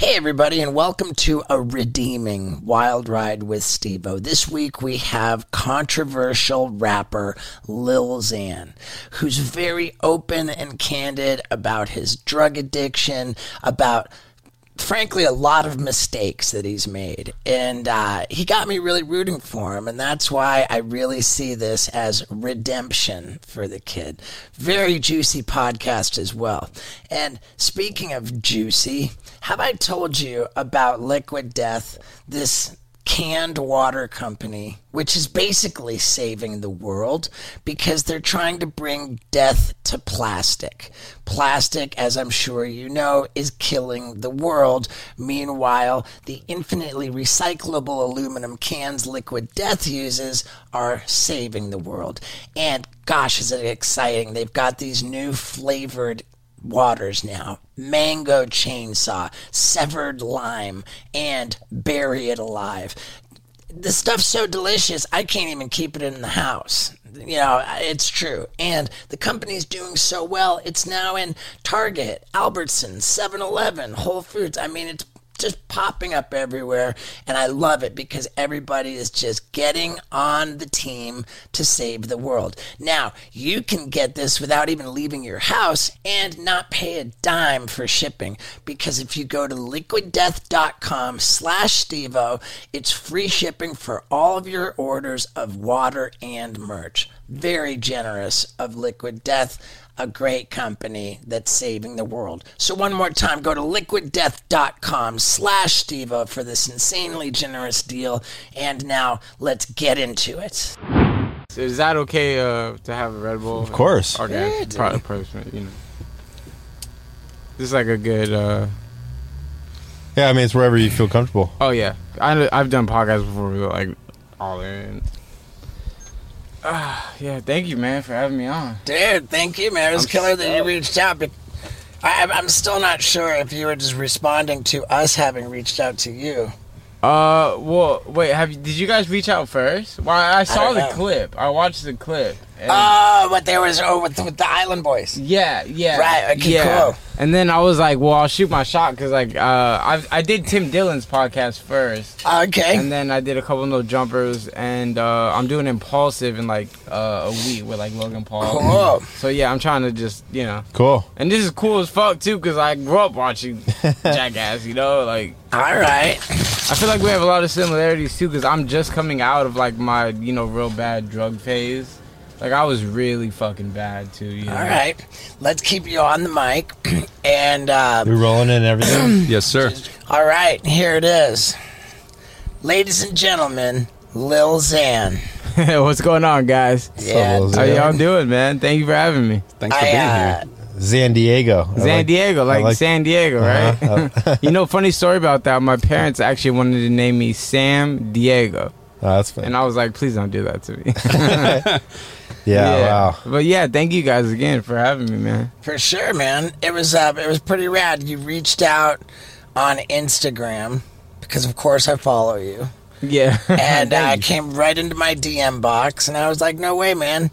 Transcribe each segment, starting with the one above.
Hey, everybody, and welcome to a redeeming wild ride with Steve-O. This week we have controversial rapper Lil Xan, who's very open and candid about his drug addiction, about frankly a lot of mistakes that he's made. And uh, he got me really rooting for him. And that's why i really see this as redemption for the kid. Very juicy podcast as well. And speaking of juicy have i told you about liquid death? This canned water company, which is basically saving the world because they're trying to bring death to plastic. Plastic, as I'm sure you know, is killing the world. Meanwhile, the infinitely recyclable aluminum cans Liquid Death uses are saving the world. And gosh, is it exciting! They've got these new flavored waters now mango chainsaw, severed lime, and bury it alive. The stuff's so delicious, I can't even keep it in the house. You know, it's true. And the company's doing so well, it's now in Target, Albertsons, 7 Eleven, Whole Foods. I mean, it's just popping up everywhere. And I love it because everybody is just getting on the team to save the world. Now, you can get this without even leaving your house and not pay a dime for shipping because if you go to liquiddeath.com slash Stevo, it's free shipping for all of your orders of water and merch. Very generous of Liquid Death a great company that's saving the world. So one more time, go to liquiddeath.com slash Stevo for this insanely generous deal. And now let's get into it. Is that okay uh, to have a Red Bull? Of course. Organic Yeah, product placement, you know. This is like a good. Uh, Yeah, I mean it's wherever you feel comfortable. oh yeah, I, I've done podcasts before. We were like all in. Ah, yeah. Thank you, man, for having me on. Dude, thank you, man. It was I'm killer that you reached out. I, I'm still not sure if you were just responding to us having reached out to you. Uh, well, wait. Have you, did you guys reach out first? Well, I saw don't the know. clip. I watched the clip. And- Oh, but there was oh with, with the Island Boys. Yeah, yeah. Right, okay, yeah. cool. And then I was like, well, I'll shoot my shot because like uh, I I did Tim Dillon's podcast first, Okay. and then I did a couple no jumpers, and uh, I'm doing Impaulsive in like uh, a week with like Logan Paul. Cool. So yeah, I'm trying to just you know, Cool. and this is cool as fuck too because I grew up watching Jackass. You know, like All right. I feel like we have a lot of similarities too because I'm just coming out of like my you know real bad drug phase. Like I was really fucking bad too. You know? All right. Let's keep you on the mic. And uh, You're rolling and everything. Yes, sir. all right, here it is. Ladies and gentlemen, Lil Xan. What's going on, guys? Yeah, How y'all doing, man? Thank you for having me. Thanks for I, being uh, here. San Diego. San like- Diego, I like, San Diego, right? Uh-huh. you know, funny story about that. My parents actually wanted to name me Sam Diego, Oh, that's funny. and I was like, please don't do that to me. Yeah, Wow. But yeah, thank you guys again for having me, man. For sure, man. It was uh, it was pretty rad. You reached out on Instagram because, of course, I follow you, Yeah, and uh, came right into my DM box, and I was like, "No way, man!"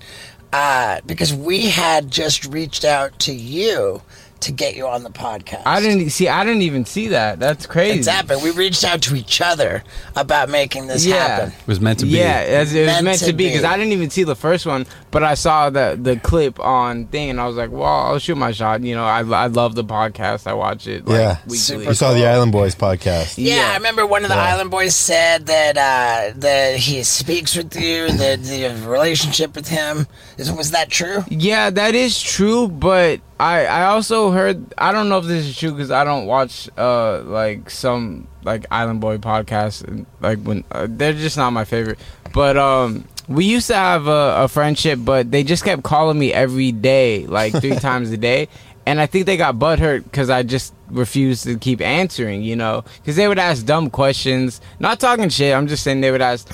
Uh, because we had just reached out to you to get you on the podcast. I didn't see. I didn't even see that. That's crazy. It's happened. We reached out to each other about making this Yeah. happen. It was meant to be. Yeah, as it was Meant meant, to to be because. I didn't even see the first one, but I saw the the clip on thing, and I was like, "Well, I'll shoot my shot." You know, I, I love the podcast. I watch it. Like, Yeah. weekly. You saw the Island Boys podcast. Yeah, Yeah. I remember one of the Yeah. Island Boys said that uh, that he speaks with you, that the relationship with him is was that true? Yeah, that is true, but I I also heard I don't know if this is true because I don't watch uh like some like Island Boy podcasts and, like when uh, they're just not my favorite. But um we used to have a, a friendship, but they just kept calling me every day, like three times a day. And I think they got butthurt because I just refused to keep answering, you know, because they would ask dumb questions. Not talking shit. I'm just saying they would ask,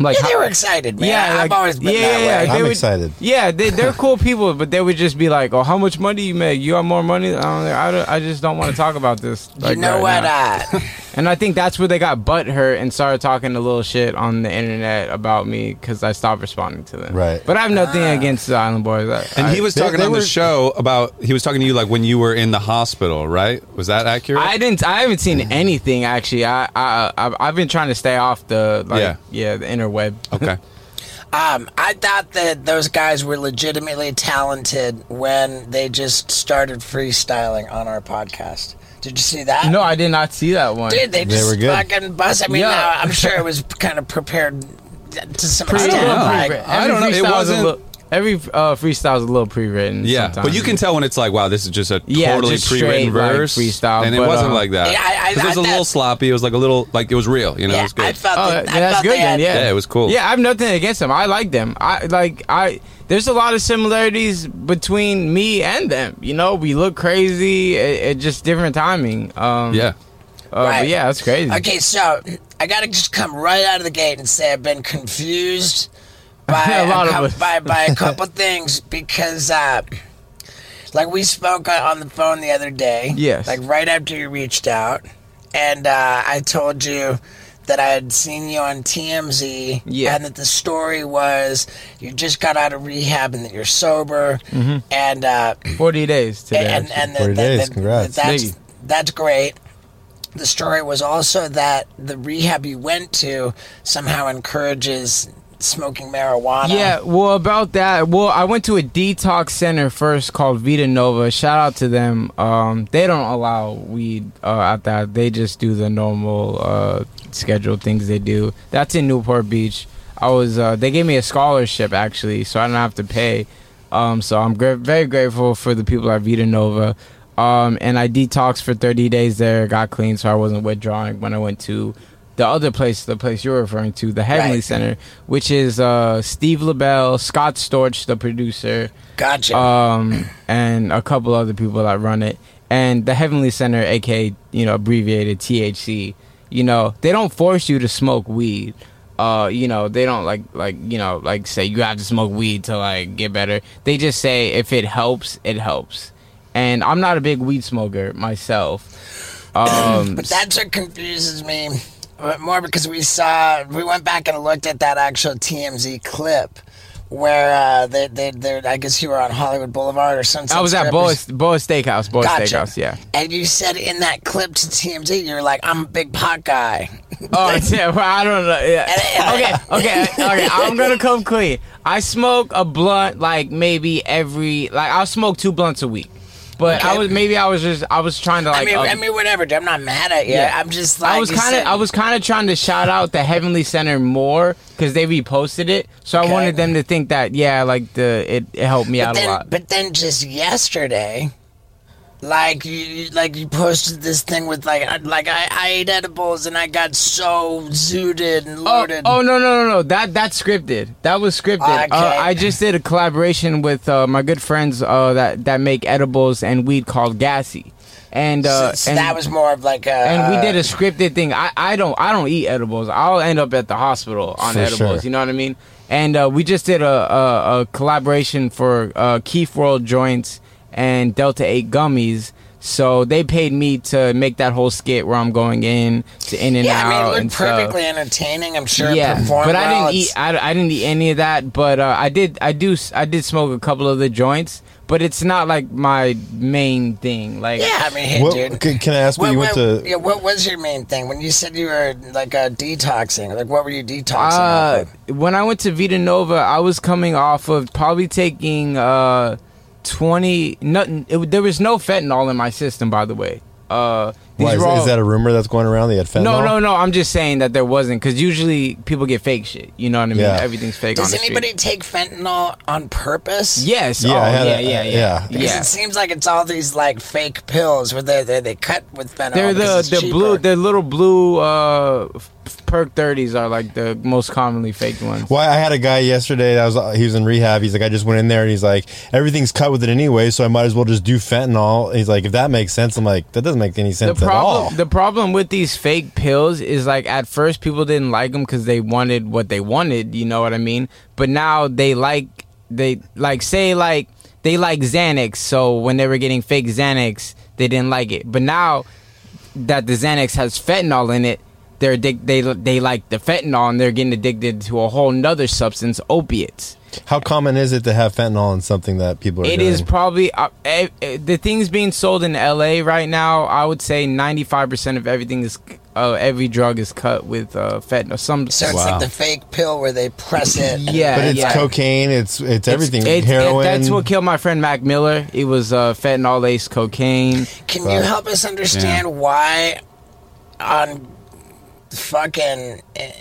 like, Yeah, they were excited, man. Yeah, I've always been yeah, that yeah, way. they I'm would- excited. yeah, they, they're cool people, but they would just be like, "Oh, how much money you make? You have more money?" I, don't, I, don't, I just don't want to talk about this. Like you know right what? now. Uh, And I think that's where they got butt hurt and started talking a little shit on the internet about me because I stopped responding to them. Right. But I have nothing Ah. against the Island Boys. I, And I, he was talking they on the show about he was talking to you like when you were in the hospital, right? Was that accurate? I didn't. I haven't seen anything actually. I I I- I've been trying to stay off the like Yeah. yeah, the interweb. okay. Um, I thought that those guys were legitimately talented when they just started freestyling on our podcast. Did you see that? No, I did not see that one. Dude, they They just were good. fucking bust. I mean, Yeah. I'm sure it was kind of prepared to some Pre- extent. know. like- I don't know. It freestyle is a wasn't- little- every uh, freestyle is a little pre-written. Yeah, sometimes. but you can tell when it's like, wow, this is just a Yeah, totally just pre-written straight, like, verse, freestyle, and it but, wasn't um, like that. Yeah, I- I- it was I- a little sloppy. It was like a little, like it was real. You know, it was good. I felt Oh, that. yeah, I that's felt good then. Yeah, Yeah, it was cool. Yeah, I have nothing against them. I like them. I like I. There's a lot of similarities between me and them. You know, we look crazy. It, it just different timing. Um, yeah. uh, Right. Yeah, that's crazy. Okay, so I gotta just come right out of the gate and say I've been confused by A lot of by by a couple things because, uh, like we spoke on the phone the other day. Yes. Like right after you reached out, and uh, I told you that I had seen you on TMZ, Yeah. and that the story was you just got out of rehab and that you're sober, and uh, Forty days today. and actually. and 40 that, days, that- congrats. that's Thank that's great. The story was also that the rehab you went to somehow encourages smoking marijuana. Yeah, well, about that, well, I went to a detox center first called Vita Nova. Shout out to them. Um, they don't allow weed uh, at that. They just do the normal uh, scheduled things they do. That's in Newport Beach. I was. Uh, they gave me a scholarship actually, so I don't have to pay. Um, so I'm very grateful for the people at Vita Nova. Um, and I detoxed for 30 days there, got clean, so I wasn't withdrawing when I went to the other place, the place you're referring to, the Heavenly Right. Center, which is uh, Steve Lobel, Scott Storch, the producer, Gotcha. um, and a couple other people that run it. And the Heavenly Center, aka you know abbreviated THC, you know they don't force you to smoke weed. Uh, you know they don't like like you know like say you have to smoke weed to like get better. They just say if it helps, it helps. And I'm not a big weed smoker myself. Um, but that's what confuses me more because we saw we went back and looked at that actual TMZ clip where uh, they they they I guess you were on Hollywood Boulevard or something. I was at Boa's Steakhouse. Boa's Gotcha. Steakhouse. Yeah. And you said in that clip to TMZ, you're like, I'm a big pot guy. Oh yeah, well, I don't know. Yeah. Okay, okay, okay. I'm gonna come clean. I smoke a blunt like maybe every like I'll smoke two blunts a week. But I was maybe I was just I was trying to like I mean, up- I mean, whatever. I'm not mad at you. Yeah. I'm just like I was kind of I was kind of trying to shout out the Heavenly Center more because they reposted it, so I wanted them to think that yeah, like the it, it helped me But out a lot. but then just yesterday, like you, you- like you posted this thing with like, I- like I, I ate edibles and I got so zooted and loaded. oh oh no no no no that that's scripted. That was scripted. Okay. Uh, I just did a collaboration with uh, my good friends uh, that that make edibles and weed called Gassy, and uh, so, so and, that was more of like a. and we did a scripted thing. I, I don't I don't eat edibles. I'll end up at the hospital on edibles. sure. You know what I mean? And uh, we just did a, a, a collaboration for uh, Keith World joints and Delta Eight gummies. So they paid me to make that whole skit where I'm going in to in and Yeah, out I mean, it and looked stuff perfectly entertaining. I'm sure. it yeah, performed but I well. didn't eat. I, I didn't eat any of that. But uh, I did. I do. I did smoke a couple of the joints. But it's not like my main thing. Like Yeah, I mean, hey, What, dude. can, can I ask what, What, you went what- to? yeah, what was your main thing when you said you were like uh, detoxing? Like, what were you detoxing? off Uh, of? when I went to Vita Nova, I was coming off of probably taking uh, twenty. Nothing. It, there was no fentanyl in my system, by the way. Uh, these Why, is, all- is that a rumor that's going around? They had fentanyl. no, no, no. I'm just saying that there wasn't because usually people get fake shit. You know what I mean? Yeah. Everything's fake on Does the street. anybody take fentanyl on purpose? Yes. Yeah, oh, yeah, a- yeah, yeah, yeah. Because yeah. it seems like it's all these like fake pills where they they, they cut with fentanyl. They're the because the it's blue cheaper. the little blue uh f- perk 30s are like the most commonly faked ones. Well, I had a guy yesterday that was uh, he was in rehab. He's like, I just went in there and he's like, everything's cut with it anyway, so I might as well just do fentanyl. And he's like, if that makes sense, I'm like, that doesn't make any The sense at all. the problem with these fake pills is like at first people didn't like them cuz they wanted what they wanted, you know what I mean? But now they like they like say like they like Xanax, so when they were getting fake Xanax, they didn't like it. But now that the Xanax has fentanyl in it, they're addic- they they like the fentanyl and they're getting addicted to a whole nother substance, opiates. How common is it to have fentanyl in something that people are It doing? is probably uh, eh, the things being sold in LA right now. I would say ninety five percent of everything is uh, every drug is cut with uh, fentanyl. Some So it's Wow. like the fake pill where they press it. yeah, but it's yeah. cocaine. It's it's everything. It's- it- Heroin. that's what killed my friend Mac Miller. It was uh, fentanyl laced cocaine. Can you help us understand why on fucking eh,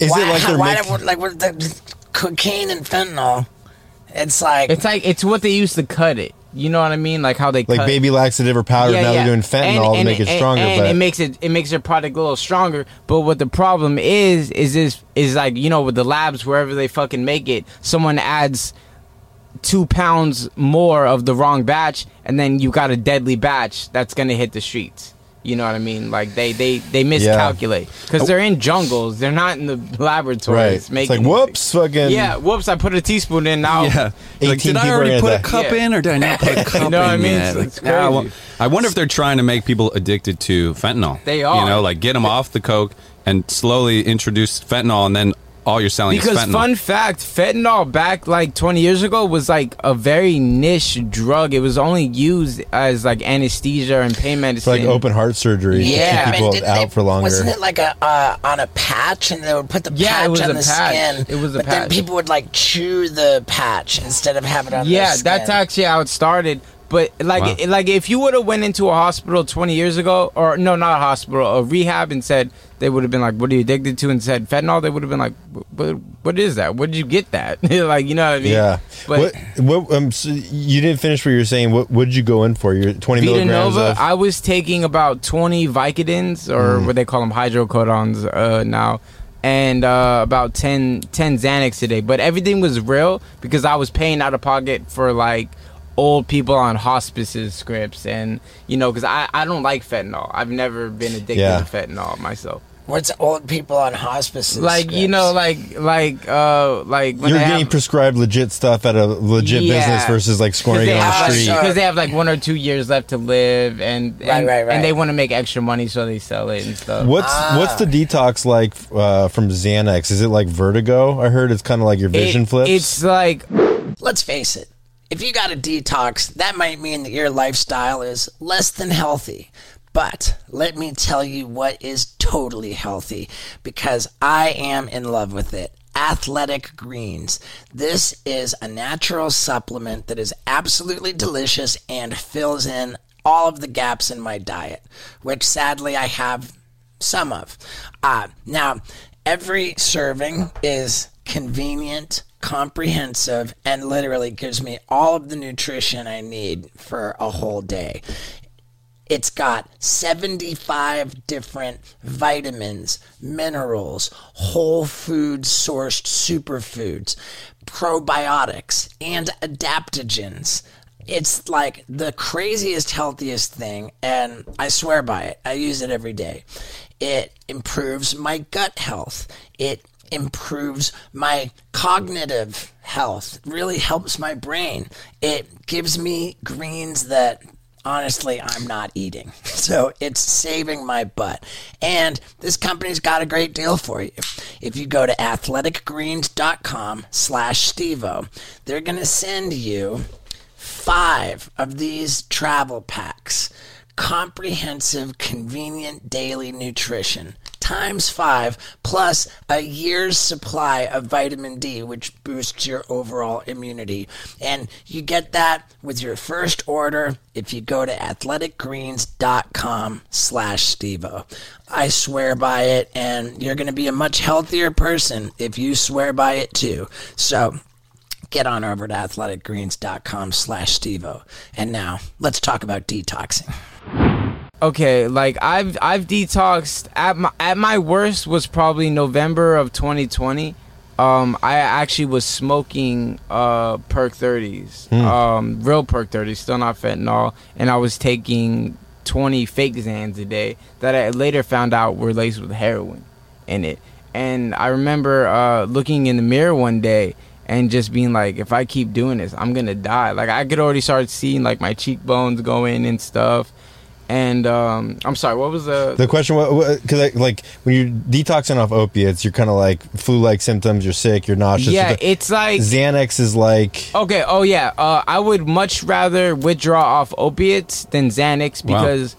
is why, it like they're why making? like with the cocaine and fentanyl? It's like It's like it's what they used to cut it. You know what I mean? Like how they like cut baby laxative or powder. Yeah, now they're doing fentanyl to make it stronger. And, but it makes it it makes their product a little stronger. But what the problem is is this is like you know with the labs wherever they fucking make it, someone adds two pounds more of the wrong batch, and then you got a deadly batch that's gonna hit the streets. You know what I mean? Like they they they miscalculate because oh. they're in jungles. They're not in the laboratories. right. It's like whoops, fucking Yeah, whoops! I put a teaspoon in now. Yeah. Like, did I already put a cup Yeah. in, or did I not put a cup in? You know what I in mean? yet? It's- it's Yeah, well. I wonder if they're trying to make people addicted to fentanyl. They are. You know, like get them off the coke and slowly introduce fentanyl, and then all you're selling Because is fentanyl. fun fact, fentanyl back like 20 years ago was like a very niche drug. It was only used as like anesthesia and pain for like open heart surgery. to Yeah. keep people didn't out they- for longer. Wasn't it like a uh, on a patch, and they would put the Yeah, it patch was on a the patch. skin? It was a but then people would like chew the patch instead of having it on. yeah, their skin. that's actually how it started. But like, Wow. it- like if you would have went into a hospital 20 years ago, or no, not a hospital, a rehab, and said they would have been like, "What are you addicted to?" and said fentanyl, they would have been like, "What? What is that? Where did you get that?" like, you know what I mean? yeah. But what? What? Um. So you didn't finish what you were saying. What? Did you go in for? Your twenty Vita milligrams Nova, of. I was taking about 20 Vicodins, or Mm. what they call them, hydrocodons uh, now, and uh, about 10, 10 Xanax a day. But everything was real because I was paying out of pocket for like old people on hospices scripts. And, you know, because I, I don't like fentanyl. I've never been addicted Yeah. to fentanyl myself. What's old people on hospices? Like, you know, like, like, uh, like when You're they getting have, prescribed legit stuff at a legit Yeah. business versus like scoring it on the street. because they have like one or two years left to live, and Right, and, right, right. and they want to make extra money, so they sell it and stuff. What's Ah. what's the detox like uh, from Xanax? Is it like vertigo? I heard it's kind of like your vision It- flips. It's like Let's face it. If you got a detox, that might mean that your lifestyle is less than healthy. But let me tell you what is totally healthy because I am in love with it. Athletic Greens. This is a natural supplement that is absolutely delicious and fills in all of the gaps in my diet, which sadly I have some of. Uh, now, every serving is convenient, comprehensive, and literally gives me all of the nutrition I need for a whole day. It's got 75 different vitamins, minerals, whole food sourced superfoods, probiotics, and adaptogens. It's like the craziest, healthiest thing, and I swear by it. I use it every day. It improves my gut health. It improves my cognitive health. Really helps my brain. It gives me greens that honestly I'm not eating. So it's saving my butt. And this company's got a great deal for you. If you go to athleticgreens.com slash Stevo, they're going to send you five of these travel packs. Comprehensive, convenient daily nutrition times five plus a year's supply of vitamin D, which boosts your overall immunity. And you get that with your first order if you go to athleticgreens.com slash Stevo. I swear by it, and you're going to be a much healthier person if you swear by it too. So get on over to athleticgreens.com slash stevo and now let's talk about detoxing okay, like I've I've detoxed at my at my worst was probably November of 2020. Um, I actually was smoking uh perk 30s, um, real perk 30s, still not fentanyl, and I was taking 20 fake Xans a day that I later found out were laced with heroin in it. And I remember uh, looking in the mirror one day and just being like, if I keep doing this, I'm gonna die. Like I could already start seeing like my cheekbones going and stuff. And um, I'm sorry, what was the? The question was because like when you're detoxing off opiates, you're kind of like flu-like symptoms. You're sick. You're nauseous. yeah, it's like Xanax is like Okay. Oh yeah. Uh, I would much rather withdraw off opiates than Xanax Wow. because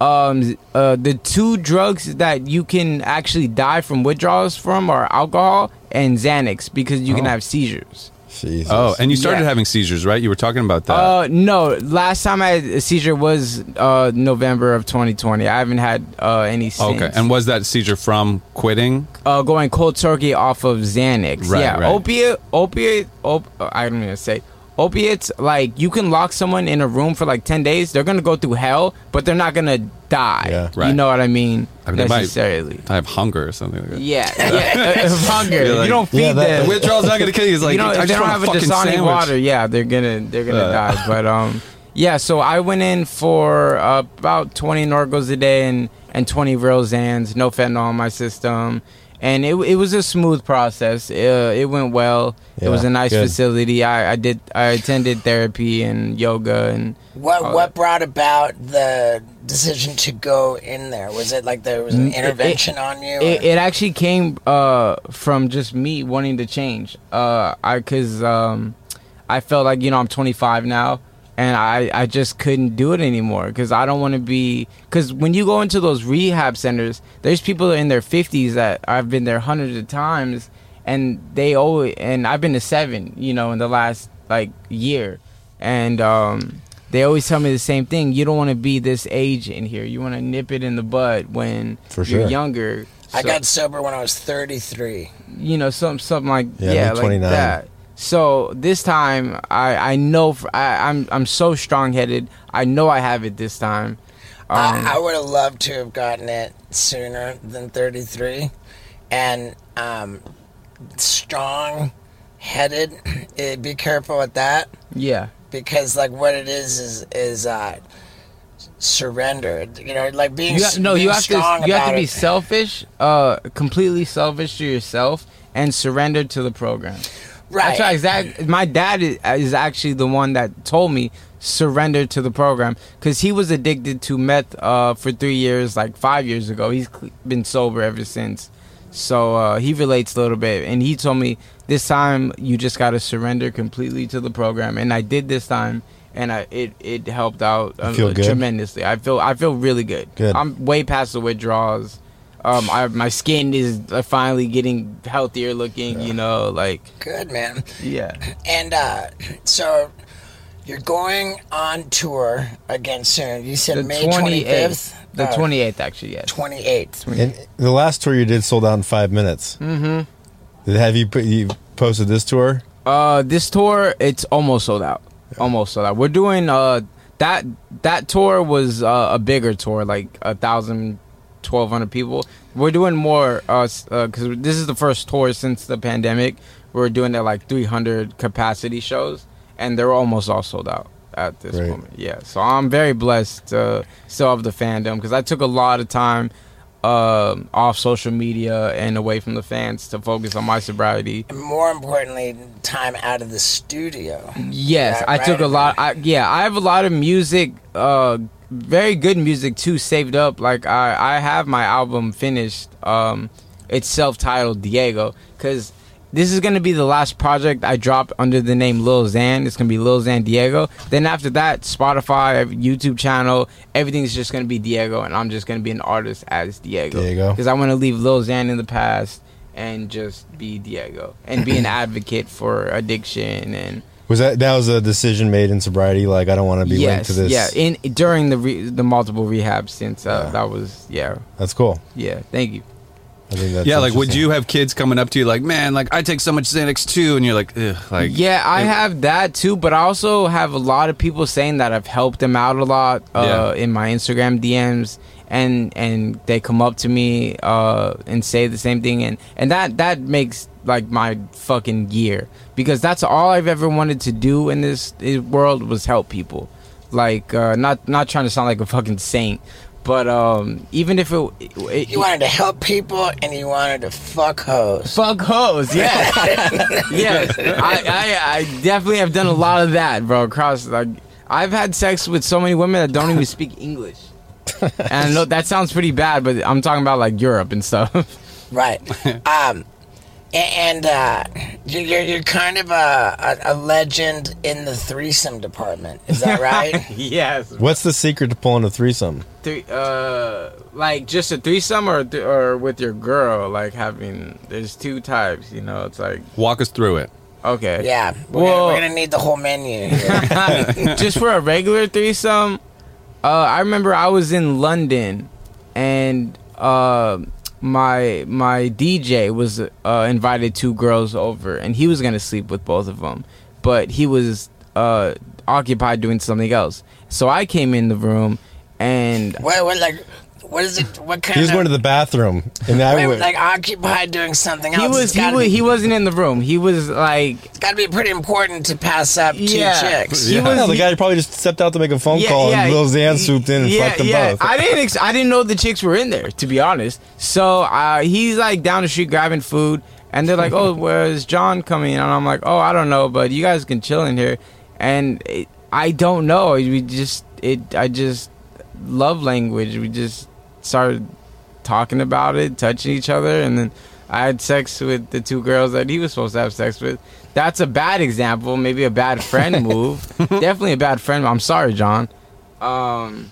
um, uh, the two drugs that you can actually die from withdrawals from are alcohol and Xanax because you can Oh. have seizures. Jesus. Oh, and you started Yeah. having seizures, right? You were talking about that. Uh, no. Last time I had a seizure was uh, November of 2020. I haven't had uh, any since. okay. And was that seizure from quitting? uh, going cold turkey off of Xanax. Right, yeah, right. opiate, opiate, op- I don't even say opiates. Like you can lock someone in a room for like ten days. They're gonna go through hell, but they're not gonna die. Yeah. Right. You know what I mean? I mean, they necessarily. I have hunger or something like that. Yeah, yeah. hunger. You're like- you don't feed Yeah, that- them. The withdrawal's not going to kill you. It's like, you know, I if they don't have a a fucking Dasani sandwich. water, yeah, they're gonna they're gonna Uh. die. But um, yeah. So I went in for uh, about twenty Norcos a day and and twenty Xans, no fentanyl in my system, and it it was a smooth process. Uh, it went well. it was a nice good. facility. I, I did I attended therapy and yoga and What what brought about the decision to go in there? Was it like there was an Mm, it- intervention on you? It, it actually came uh, from just me wanting to change. Uh, I because um, I felt like you know I'm 25 now, and I I just couldn't do it anymore because I don't want to be because when you go into those rehab centers, there's people in their 50s that I've been there hundreds of times, and they always and I've been to seven, you know, in the last like year, and um. They always tell me the same thing. You don't want to be this age in here. You want to nip it in the bud when For you're sure. younger. I got sober when I was 33. you know, some something like Yeah, yeah, like 29. that. So this time, I I know for, I, I'm I'm so strong headed. I know I have it this time. Um, I, I would have loved to have gotten it sooner than 33. And um, strong headed, eh, be careful with that yeah, because, like, what it is is, is uh, surrender. You know, like being, you got, no, being you have to you have to be it. selfish, uh, completely selfish to yourself, and surrender to the program. Right. That's right. Exact. My dad is, is actually the one that told me surrender to the program because he was addicted to meth uh, for three years, like five years ago. He's been sober ever since. So uh, he relates a little bit, and he told me this time you just got to surrender completely to the program, and I did this time, and I, it it helped out uh, feel good? tremendously. I feel I feel really good. Good. I'm way past the withdrawals. Um, I, my skin is uh, finally getting healthier looking. You know, like Good, man. yeah. And uh, so you're going on tour again soon. You said The May 28th. 25th? The Uh, 28th, actually, yes. 28th. And the last tour you did sold out in five minutes. Mm-hmm. Have you put you posted this tour? Uh, this tour, it's almost sold out. Almost sold out. We're doing uh that that tour was uh, a bigger tour, like a thousand, twelve hundred people. We're doing more uh because this is the first tour since the pandemic. We're doing at like three hundred capacity shows, and they're almost all sold out at this Great. moment. Yeah, so I'm very blessed to still have the fandom because I took a lot of time. Um, off social media and away from the fans to focus on my sobriety. And more importantly, time out of the studio. Yes, Right, I took a lot. I, yeah, I have a lot of music, uh, very good music too, saved up. Like I, I have my album finished. Um, it's self-titled Diego because this is gonna be the last project I drop under the name Lil Xan. It's gonna be Lil Xan Diego. Then after that, Spotify, YouTube channel, everything's just gonna be Diego, and I'm just gonna be an artist as Diego. Diego. Because I want to leave Lil Xan in the past and just be Diego and be an advocate for addiction and Was that that was a decision made in sobriety? Like I don't want to be linked to this. yeah. In during the re, the multiple rehab since uh, Yeah. that was yeah, that's cool. yeah. Thank you. I think that's yeah, like would you have kids coming up to you like, man, like I take so much Xanax too, and you're like, Ugh, like, Yeah, I it- have that too, but I also have a lot of people saying that I've helped them out a lot uh, Yeah. in my Instagram DMs, and and they come up to me uh, and say the same thing, and and that that makes like my fucking year because that's all I've ever wanted to do in this, world was help people, like uh, not not trying to sound like a fucking saint. But um, even if it, it You wanted to help people and you wanted to fuck hoes. Fuck hoes, yeah, yes. I, I, I definitely have done a lot of that, bro. Across like, I've had sex with so many women that don't even speak English. And I know that sounds pretty bad, but I'm talking about like Europe and stuff. Right. um, and uh, you're, you're you're kind of a, a, a legend in the threesome department. Is that right? yes. What's the secret to pulling a threesome? Three, uh, like just a threesome or th- or with your girl, like having. There's two types, you know. It's like Walk us through it. okay, yeah. We're, Well- gonna, we're gonna need the whole menu. Here. just for a regular threesome, uh, I remember I was in London, and uh, my my DJ was uh, invited two girls over, and he was gonna sleep with both of them, but he was uh, occupied doing something else. So I came in the room, and what, what like what is it? What kind He was of? going to the bathroom, and I wait, would, like occupied doing something else. he was. He, was be, he wasn't in the room. He was like It's got to be pretty important to pass up two Yeah. chicks. He was no, the he- guy probably just stepped out to make a phone Yeah, call, yeah, and Lil Xan swooped in and yeah, fucked them yeah. both. I didn't. Ex- I didn't know the chicks were in there. To be honest, so uh, he's like down the street grabbing food, and they're like, "Oh, where's John coming?" And I'm like, "Oh, I don't know, but you guys can chill in here." And it, I don't know. We just it. I just love language. We just started talking about it, touching each other, and then I had sex with the two girls that he was supposed to have sex with. That's a bad example, maybe a bad friend move. Definitely a bad friend. I'm sorry, John. Um,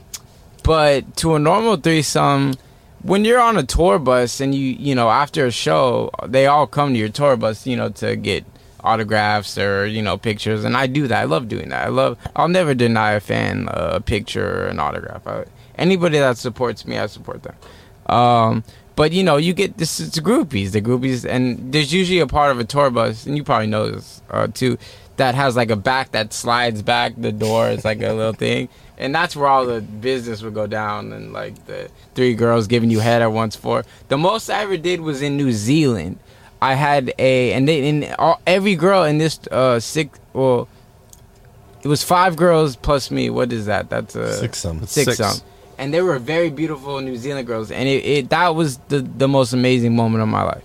but to a normal threesome, when you're on a tour bus and you you know after a show, they all come to your tour bus, you know, to get autographs or you know pictures, and I do that. I love doing that. I love. I'll never deny a fan a picture or an autograph. I, anybody that supports me, I support them. Um, but you know, you get this. It's groupies. The groupies, and there's usually a part of a tour bus, and you probably know this uh, too, that has like a back that slides back the door. It's like a little thing, and that's where all the business would go down, and like the three girls giving you head at once for. The most I ever did was in New Zealand. I had a, and they, and all, every girl in this uh six, well, it was five girls plus me. What is that? That's a Six some. six, Six. some. And they were very beautiful New Zealand girls, and it, it that was the the most amazing moment of my life.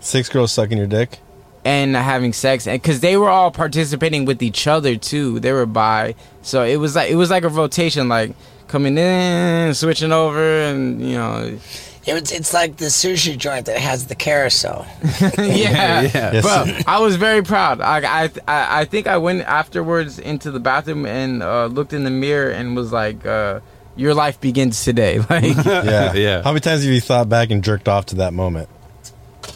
Six girls sucking your dick. And having sex, and because they were all participating with each other too, they were by, so it was like it was like a rotation, like coming in, switching over, and you know, It's, it's like the sushi joint that has the carousel. yeah, Yeah. Yes. But I was very proud. I, I I I think I went afterwards into the bathroom and uh, looked in the mirror and was like, uh, "Your life begins today." Like, Yeah. Yeah. How many times have you thought back and jerked off to that moment?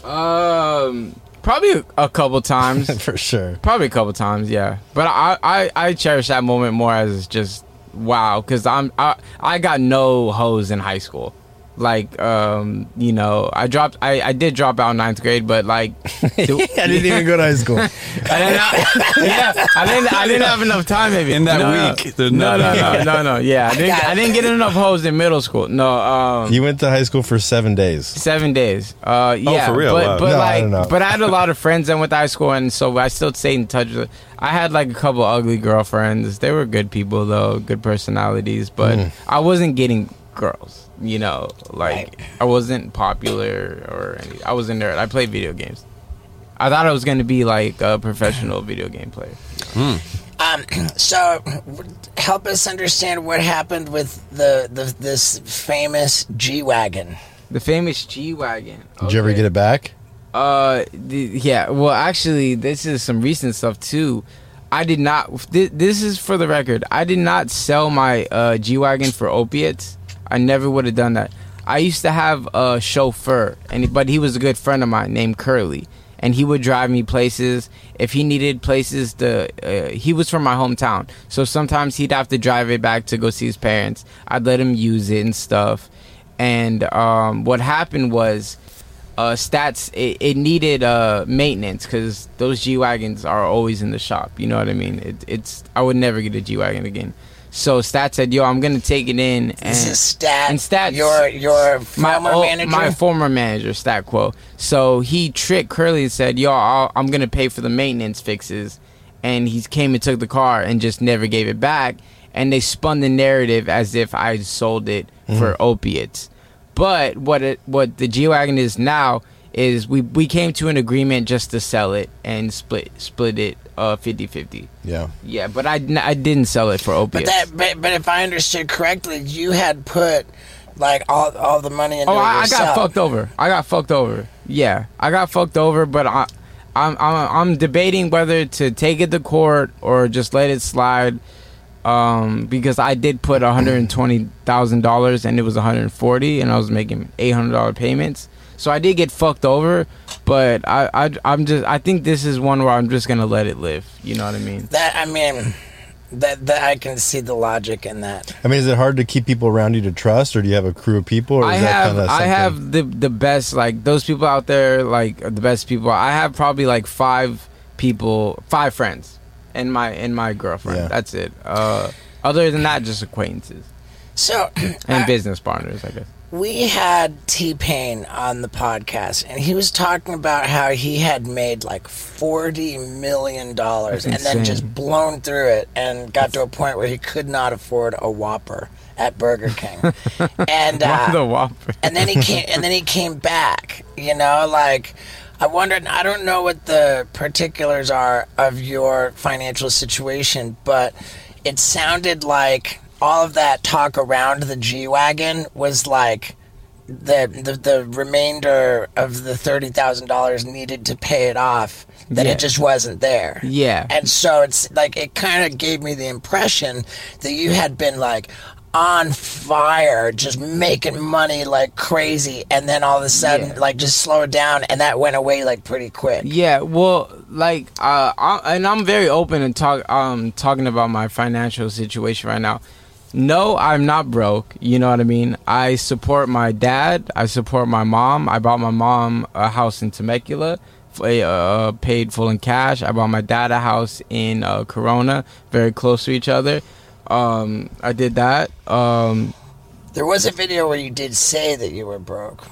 um, probably a, a couple times. For sure. Probably a couple times, yeah. But I, I, I cherish that moment more as just wow, because I'm I, I got no hoes in high school. Like, um, you know, I dropped, I, I did drop out in ninth grade, but like, the- I didn't even go to high school. I didn't, have, yeah, I didn't, I didn't have enough time maybe In that No, week, No, there's no, no, no, no, yeah. I didn't, I didn't get enough hoes in middle school. No, um, You went to high school for seven days. Seven days. Uh, yeah, for real? But, Wow. but No, like, don't but I had a lot of friends that went to high school, and so I still stayed in touch with. I had like a couple ugly girlfriends. They were good people though, good personalities, but Mm. I wasn't getting girls. You know, like Right. I wasn't popular or any. I was a nerd. I played video games. I thought I was going to be like a professional video game player. Um, so help us understand what happened with the, the this famous G wagon. The famous G wagon. Did you ever get it back? Uh, the, yeah. Well, actually, this is some recent stuff too. I did not. This, this is for the record. I did not sell my uh, G wagon for opiates. I never would have done that. I used to have a chauffeur, and but he was a good friend of mine named Curly, and he would drive me places. If he needed places to, uh, he was from my hometown, so sometimes he'd have to drive it back to go see his parents. I'd let him use it and stuff. And um, what happened was uh, stats it, it needed uh, maintenance because those G wagons are always in the shop. You know what I mean? It, it's I would never get a G wagon again. So Stat said, "Yo, I'm gonna take it in." And This is Stat. and Stats- Your your my former old- manager. my former manager, Stat Quo. So he tricked Curly and said, "Yo, I'll, I'm gonna pay for the maintenance fixes," and he came and took the car and just never gave it back. And they spun the narrative as if I sold it mm-hmm. for opiates. But what it what the G wagon is now is we we came to an agreement just to sell it and split split it uh 50-50. Yeah. Yeah, but I, I didn't sell it for But opiates. that, but, but if I understood correctly, you had put like all all the money into Oh, it I, I got fucked over. I got fucked over. Yeah, I got fucked over. But I, I'm I'm I'm debating whether to take it to court or just let it slide. Um, because I did put 120 thousand dollars and it was 140, and I was making 800 dollar payments. So I did get fucked over, but I, I I'm just I think this is one where I'm just gonna let it live. You know what I mean? That I mean, that that I can see the logic in that. I mean, is it hard to keep people around you to trust, or do you have a crew of people? Or is I have kinda I have the the best like those people out there like are the best people. I have probably like five people, five friends, and my and my girlfriend. Yeah. That's it. Uh, other than that, just acquaintances So and I- business partners. I guess. We had T Pain on the podcast, and he was talking about how he had made like forty million dollars, and then just blown through it, and got to a point where he could not afford a Whopper at Burger King, and uh, the Whopper. and then he came and then he came back you know? Like i wondered i don't know what the particulars are of your financial situation but it sounded like all of that talk around the g-wagon was like the the, the remainder of the $30000 needed to pay it off that Yeah. it just wasn't there Yeah. and so it's like it kind of gave me the impression that you had been like on fire, just making money like crazy, and then all of a sudden, Yeah. like just slowed down, and that went away like pretty quick. Yeah, well, like, uh, I, and I'm very open and talk, um, talking about my financial situation right now. No, I'm not broke. You know what I mean. I support my dad. I support my mom. I bought my mom a house in Temecula, uh, paid full in cash. I bought my dad a house in uh, Corona, very close to each other. Um, I did that. Um, There was a video where you did say that you were broke.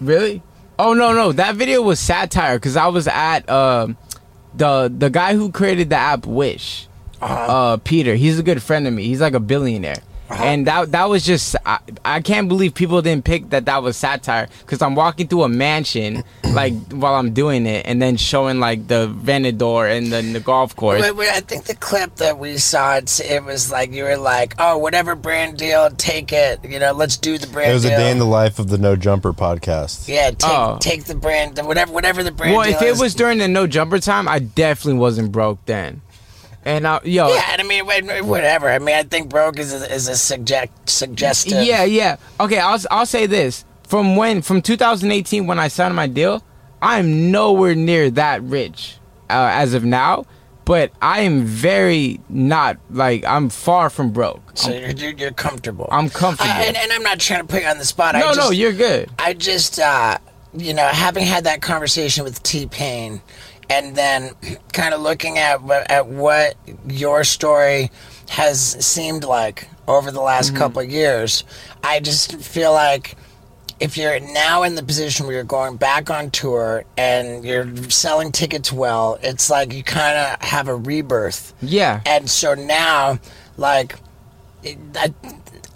Really? Oh no no that video was satire because I was at um the the guy who created the app Wish, Uh-huh. uh Peter. He's a good friend of me. He's like a billionaire. Uh-huh. And that that was just I, I can't believe people didn't pick that that was satire because I'm walking through a mansion like while I'm doing it and then showing like the Venador and then the golf course. Wait, wait, I think the clip that we saw, it's, it was like you were like, "Oh, whatever brand deal, take it. You know, let's do the brand It was a day in the life of the No Jumper podcast. yeah, take Oh. take the brand, whatever whatever the brand. Well, deal if it is. was during the no jumper time, I definitely wasn't broke then. And I, yo, yeah, and I mean, whatever. I mean, I think broke is a, is a suggest suggestive. Yeah, yeah. Okay, I'll I'll say this. From when from 2018 when I signed my deal, I'm nowhere near that rich uh, as of now, but I am very not like I'm far from broke. So you're, you're, you're comfortable. I'm comfortable. I, and, and I'm not trying to put you on the spot. I no, just, no, you're good. I just, uh, you know, having had that conversation with T Pain, and then kind of looking at what, at what your story has seemed like over the last Mm-hmm. couple of years, I just feel like if you're now in the position where you're going back on tour and you're selling tickets well, it's like you kind of have a rebirth. Yeah. And so now, like, it, I,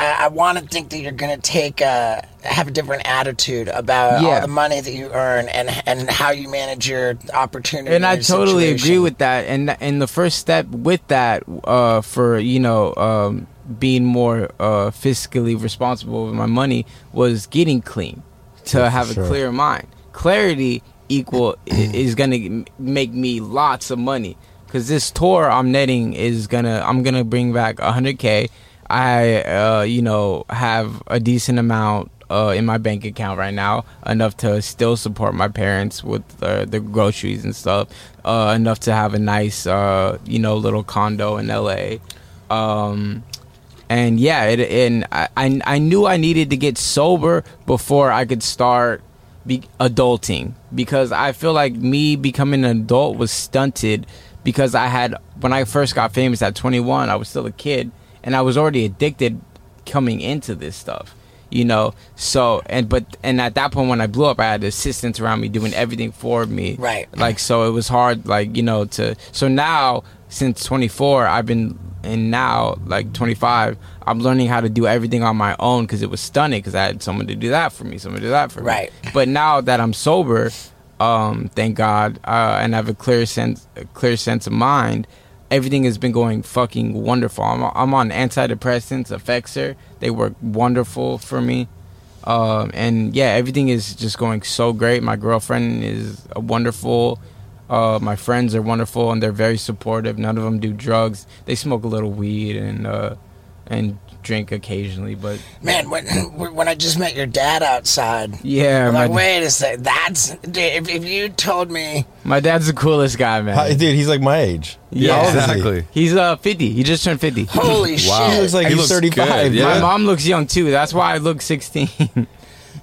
I, I want to think that you're going to take a have a different attitude about all the money that you earn and and how you manage your opportunity. and I your totally agree with that. And and the first step with that, uh, for you know, um, being more uh, fiscally responsible with my money was getting clean, to Yeah, for have sure. a clear mind. Clarity equal is gonna make me lots of money because this tour I'm netting is gonna I'm gonna bring back 100k. I uh, you know have a decent amount uh, in my bank account right now, enough to still support my parents with uh, the groceries and stuff. Uh, enough to have a nice, uh, you know, little condo in LA. Um, and yeah, it, and I, I I knew I needed to get sober before I could start be adulting because I feel like me becoming an adult was stunted because I had when I first got famous at 21, I was still a kid and I was already addicted coming into this stuff you know so and but and at that point when i blew up i had assistants around me doing everything for me Right. like so it was hard like you know to so now since 24 i've been and now like 25 i'm learning how to do everything on my own because it was stunning because i had someone to do that for me someone to do that for Right. me but now that i'm sober Um, thank God, uh, and I have a clear sense, a clear sense of mind. Everything has been going fucking wonderful. I'm, I'm on antidepressants, Effexor. They work wonderful for me. Um, and yeah, everything is just going so great. My girlfriend is wonderful. Uh, my friends are wonderful and they're very supportive. None of them do drugs. They smoke a little weed and uh, and drink occasionally, but Man, when when I just met your dad outside, yeah, I'm like, wait a sec, that's dude, if, if you told me, my dad's the coolest guy, man. How- dude, he's like my age. Yeah, How he? exactly. He's uh 50. He just turned 50. holy Wow. shit, He looks like He he's looks 35. yeah. My mom looks young too. That's why I look 16.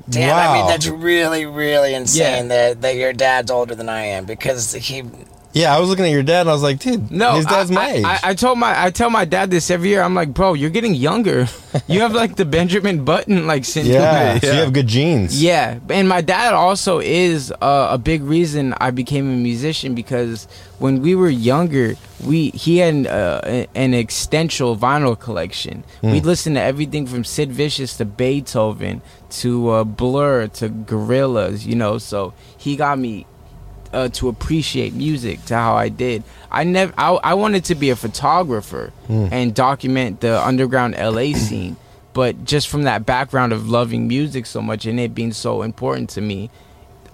damn, I mean that's really really insane Yeah. that that your dad's older than I am because he Yeah, I was looking at your dad and I was like, dude, No, his dad's I, my I- age. I, I told my I tell my dad this every year. I'm like, bro, you're getting younger. You have like the Benjamin Button like syndrome. yeah, so you have good genes. Yeah, and my dad also is uh, a big reason I became a musician because when we were younger, we he had uh, an extensive vinyl collection. We'd listen to everything from Sid Vicious to Beethoven to uh, Blur to Gorillaz, you know. So he got me uh, to appreciate music to how I did. I never I, I wanted to be a photographer and document the underground LA scene, but just from that background of loving music so much and it being so important to me,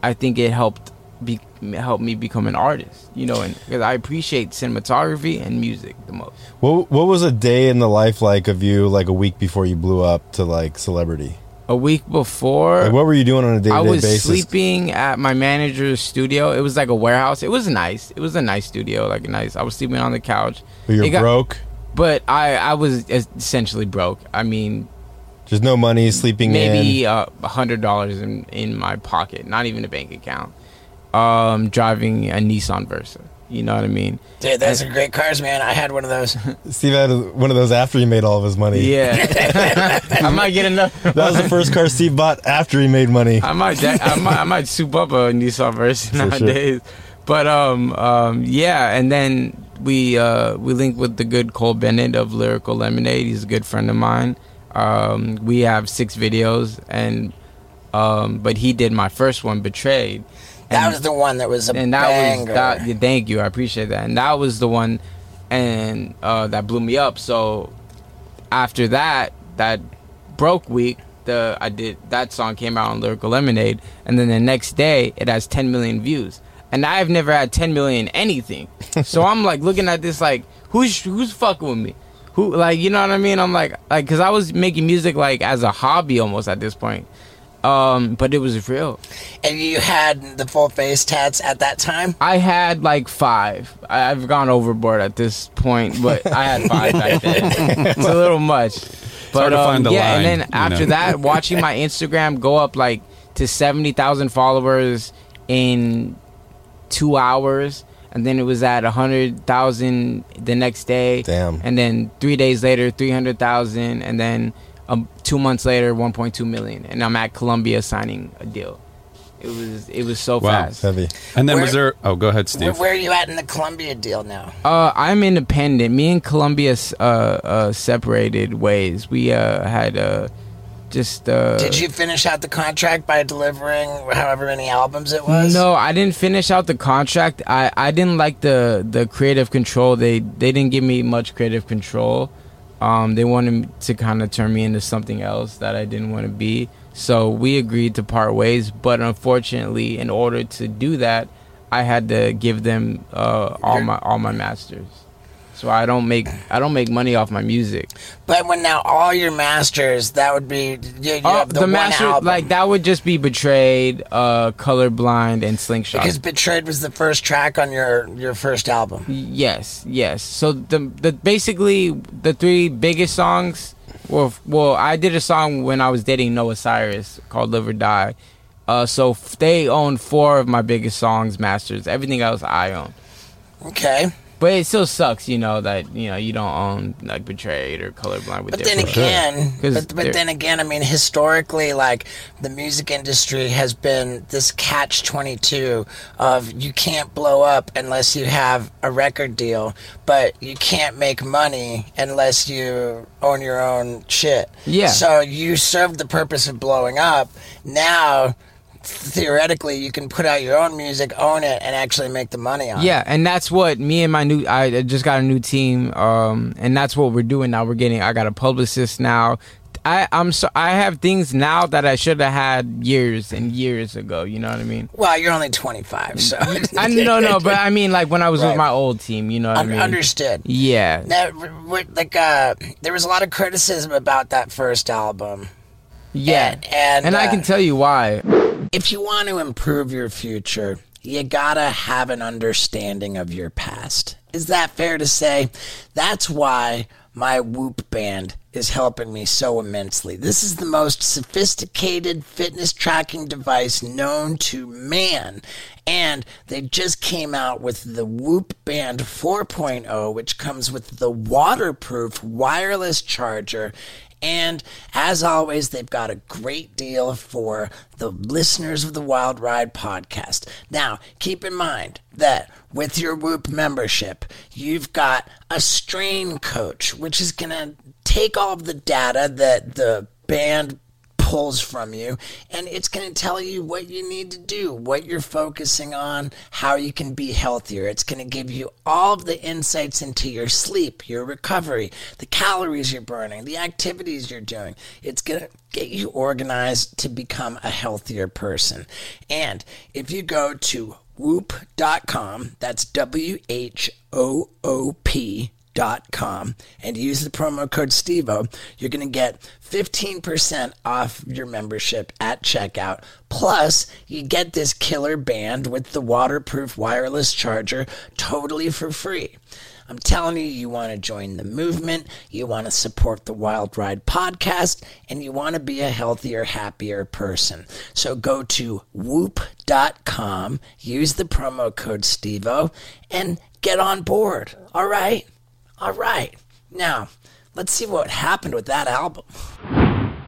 I think it helped be helped me become an artist. You know, and because I appreciate cinematography and music the most. What What was a day in the life like of you, like a week before you blew up to like celebrity? A week before, Like, what were you doing on a day to I was basis? sleeping at my manager's studio. It was like a warehouse. It was nice. It was a nice studio, like a nice. I was sleeping on the couch. But you're got- broke. But I, I was essentially broke. I mean, there's no money, sleeping maybe in. uh, a hundred dollars in in my pocket, not even a bank account. Um, driving a Nissan Versa. You know what I mean? dude, those are great cars, man. I had one of those. Steve had one of those after he made all of his money. Yeah, I might get enough. That was the first car Steve bought after he made money. I might, de- I might, I might soup up a Nissan Versa For sure. nowadays. But um, um, yeah, and then we uh, we linked with the good Cole Bennett of Lyrical Lemonade. He's a good friend of mine. Um, we have six videos, and um, but he did my first one, Betrayed. That was the one that was a and that banger. was that. yeah, Thank you, I appreciate that. And that was the one, and uh, that blew me up. So after that, that broke week, the I did that song came out on Lyrical Lemonade, and then the next day it has 10 million views, and I've never had 10 million anything. so I'm like looking at this like who's who's fucking with me. Who like you know what I mean? I'm like like because I was making music like as a hobby almost at this point, um, but it was real. and you had the full face tats at that time. I had like five. I- I've gone overboard at this point, but I had five back then. it's a little much. But hard to um, find the yeah, line, and then you after know. that, watching my Instagram go up like to seventy thousand followers in two hours, and then it was at hundred thousand the next day. Damn. And then three days later, three hundred thousand, and then two months later, one point two million. And I'm at Columbia signing a deal. It was it was so Wow. fast. Heavy. And then Where- was there? Oh, go ahead, Where, Steve. where are you at in the Columbia deal now? Uh, I'm independent. Me and Columbia uh, uh, separated ways. We uh, had uh, just. Uh, Did you finish out the contract by delivering however many albums it was? No, I didn't finish out the contract. I, I didn't like the, the creative control. They they didn't give me much creative control. Um, they wanted to kind of turn me into something else that I didn't want to be. So we agreed to part ways. But unfortunately, in order to do that, I had to give them uh, all my all my masters. So I don't make I don't make money off my music. But when now all your masters, that would be you, you Oh, have the, the, one master album. like that would just be betrayed, uh, colorblind, and slingshot. because Betrayed was the first track on your your first album. Yes, yes. So the the basically the three biggest songs Well, well, I did a song when I was dating Noah Cyrus called "Live or Die." Uh, so f- they own four of my biggest songs, masters. Everything else I own. Okay, But it still sucks, you know, that you know you don't own like Betrayed or Colorblind with but then again, but, but then again, I mean, historically, like the music industry has been this catch twenty two of you can't blow up unless you have a record deal, but you can't make money unless you own your own shit. Yeah. So you served the purpose of blowing up. Now theoretically you can put out your own music, own it, and actually make the money on it. Yeah, and that's what me and my new I just got a new team, um, and that's what we're doing now. We're getting I got a publicist now. I I'm so I have things now that I should have had years and years ago. You know what I mean? Well, you're only 25, so I no no, but I mean like when I was Right. with my old team. You know what I mean? understood. Yeah, like, uh, there was a lot of criticism about that first album. Yeah, And, and, and I uh, can tell you why. if you want to improve your future, you gotta have an understanding of your past. Is that fair to say? That's why my Whoop band is helping me so immensely. This is the most sophisticated fitness tracking device known to man. And they just came out with the Whoop Band 4.0, which comes with the waterproof wireless charger and as always, they've got a great deal for the listeners of the Wild Ride podcast. Now, keep in mind that with your Whoop membership, you've got a strain coach, which is going to take all of the data that the band pulls from you and it's going to tell you what you need to do, what you're focusing on, how you can be healthier. It's going to give you all of the insights into your sleep, your recovery, the calories you're burning, the activities you're doing. It's going to get you organized to become a healthier person. And if you go to whoop.com, that's W H O O P com and use the promo code STEVEO, you're going to get 15% off your membership at checkout. Plus, you get this killer band with the waterproof wireless charger totally for free. I'm telling you, you want to join the movement, you want to support the Wild Ride podcast, and you want to be a healthier, happier person. So go to whoop.com, use the promo code STEVEO, and get on board. All right? All right. Now, let's see what happened with that album.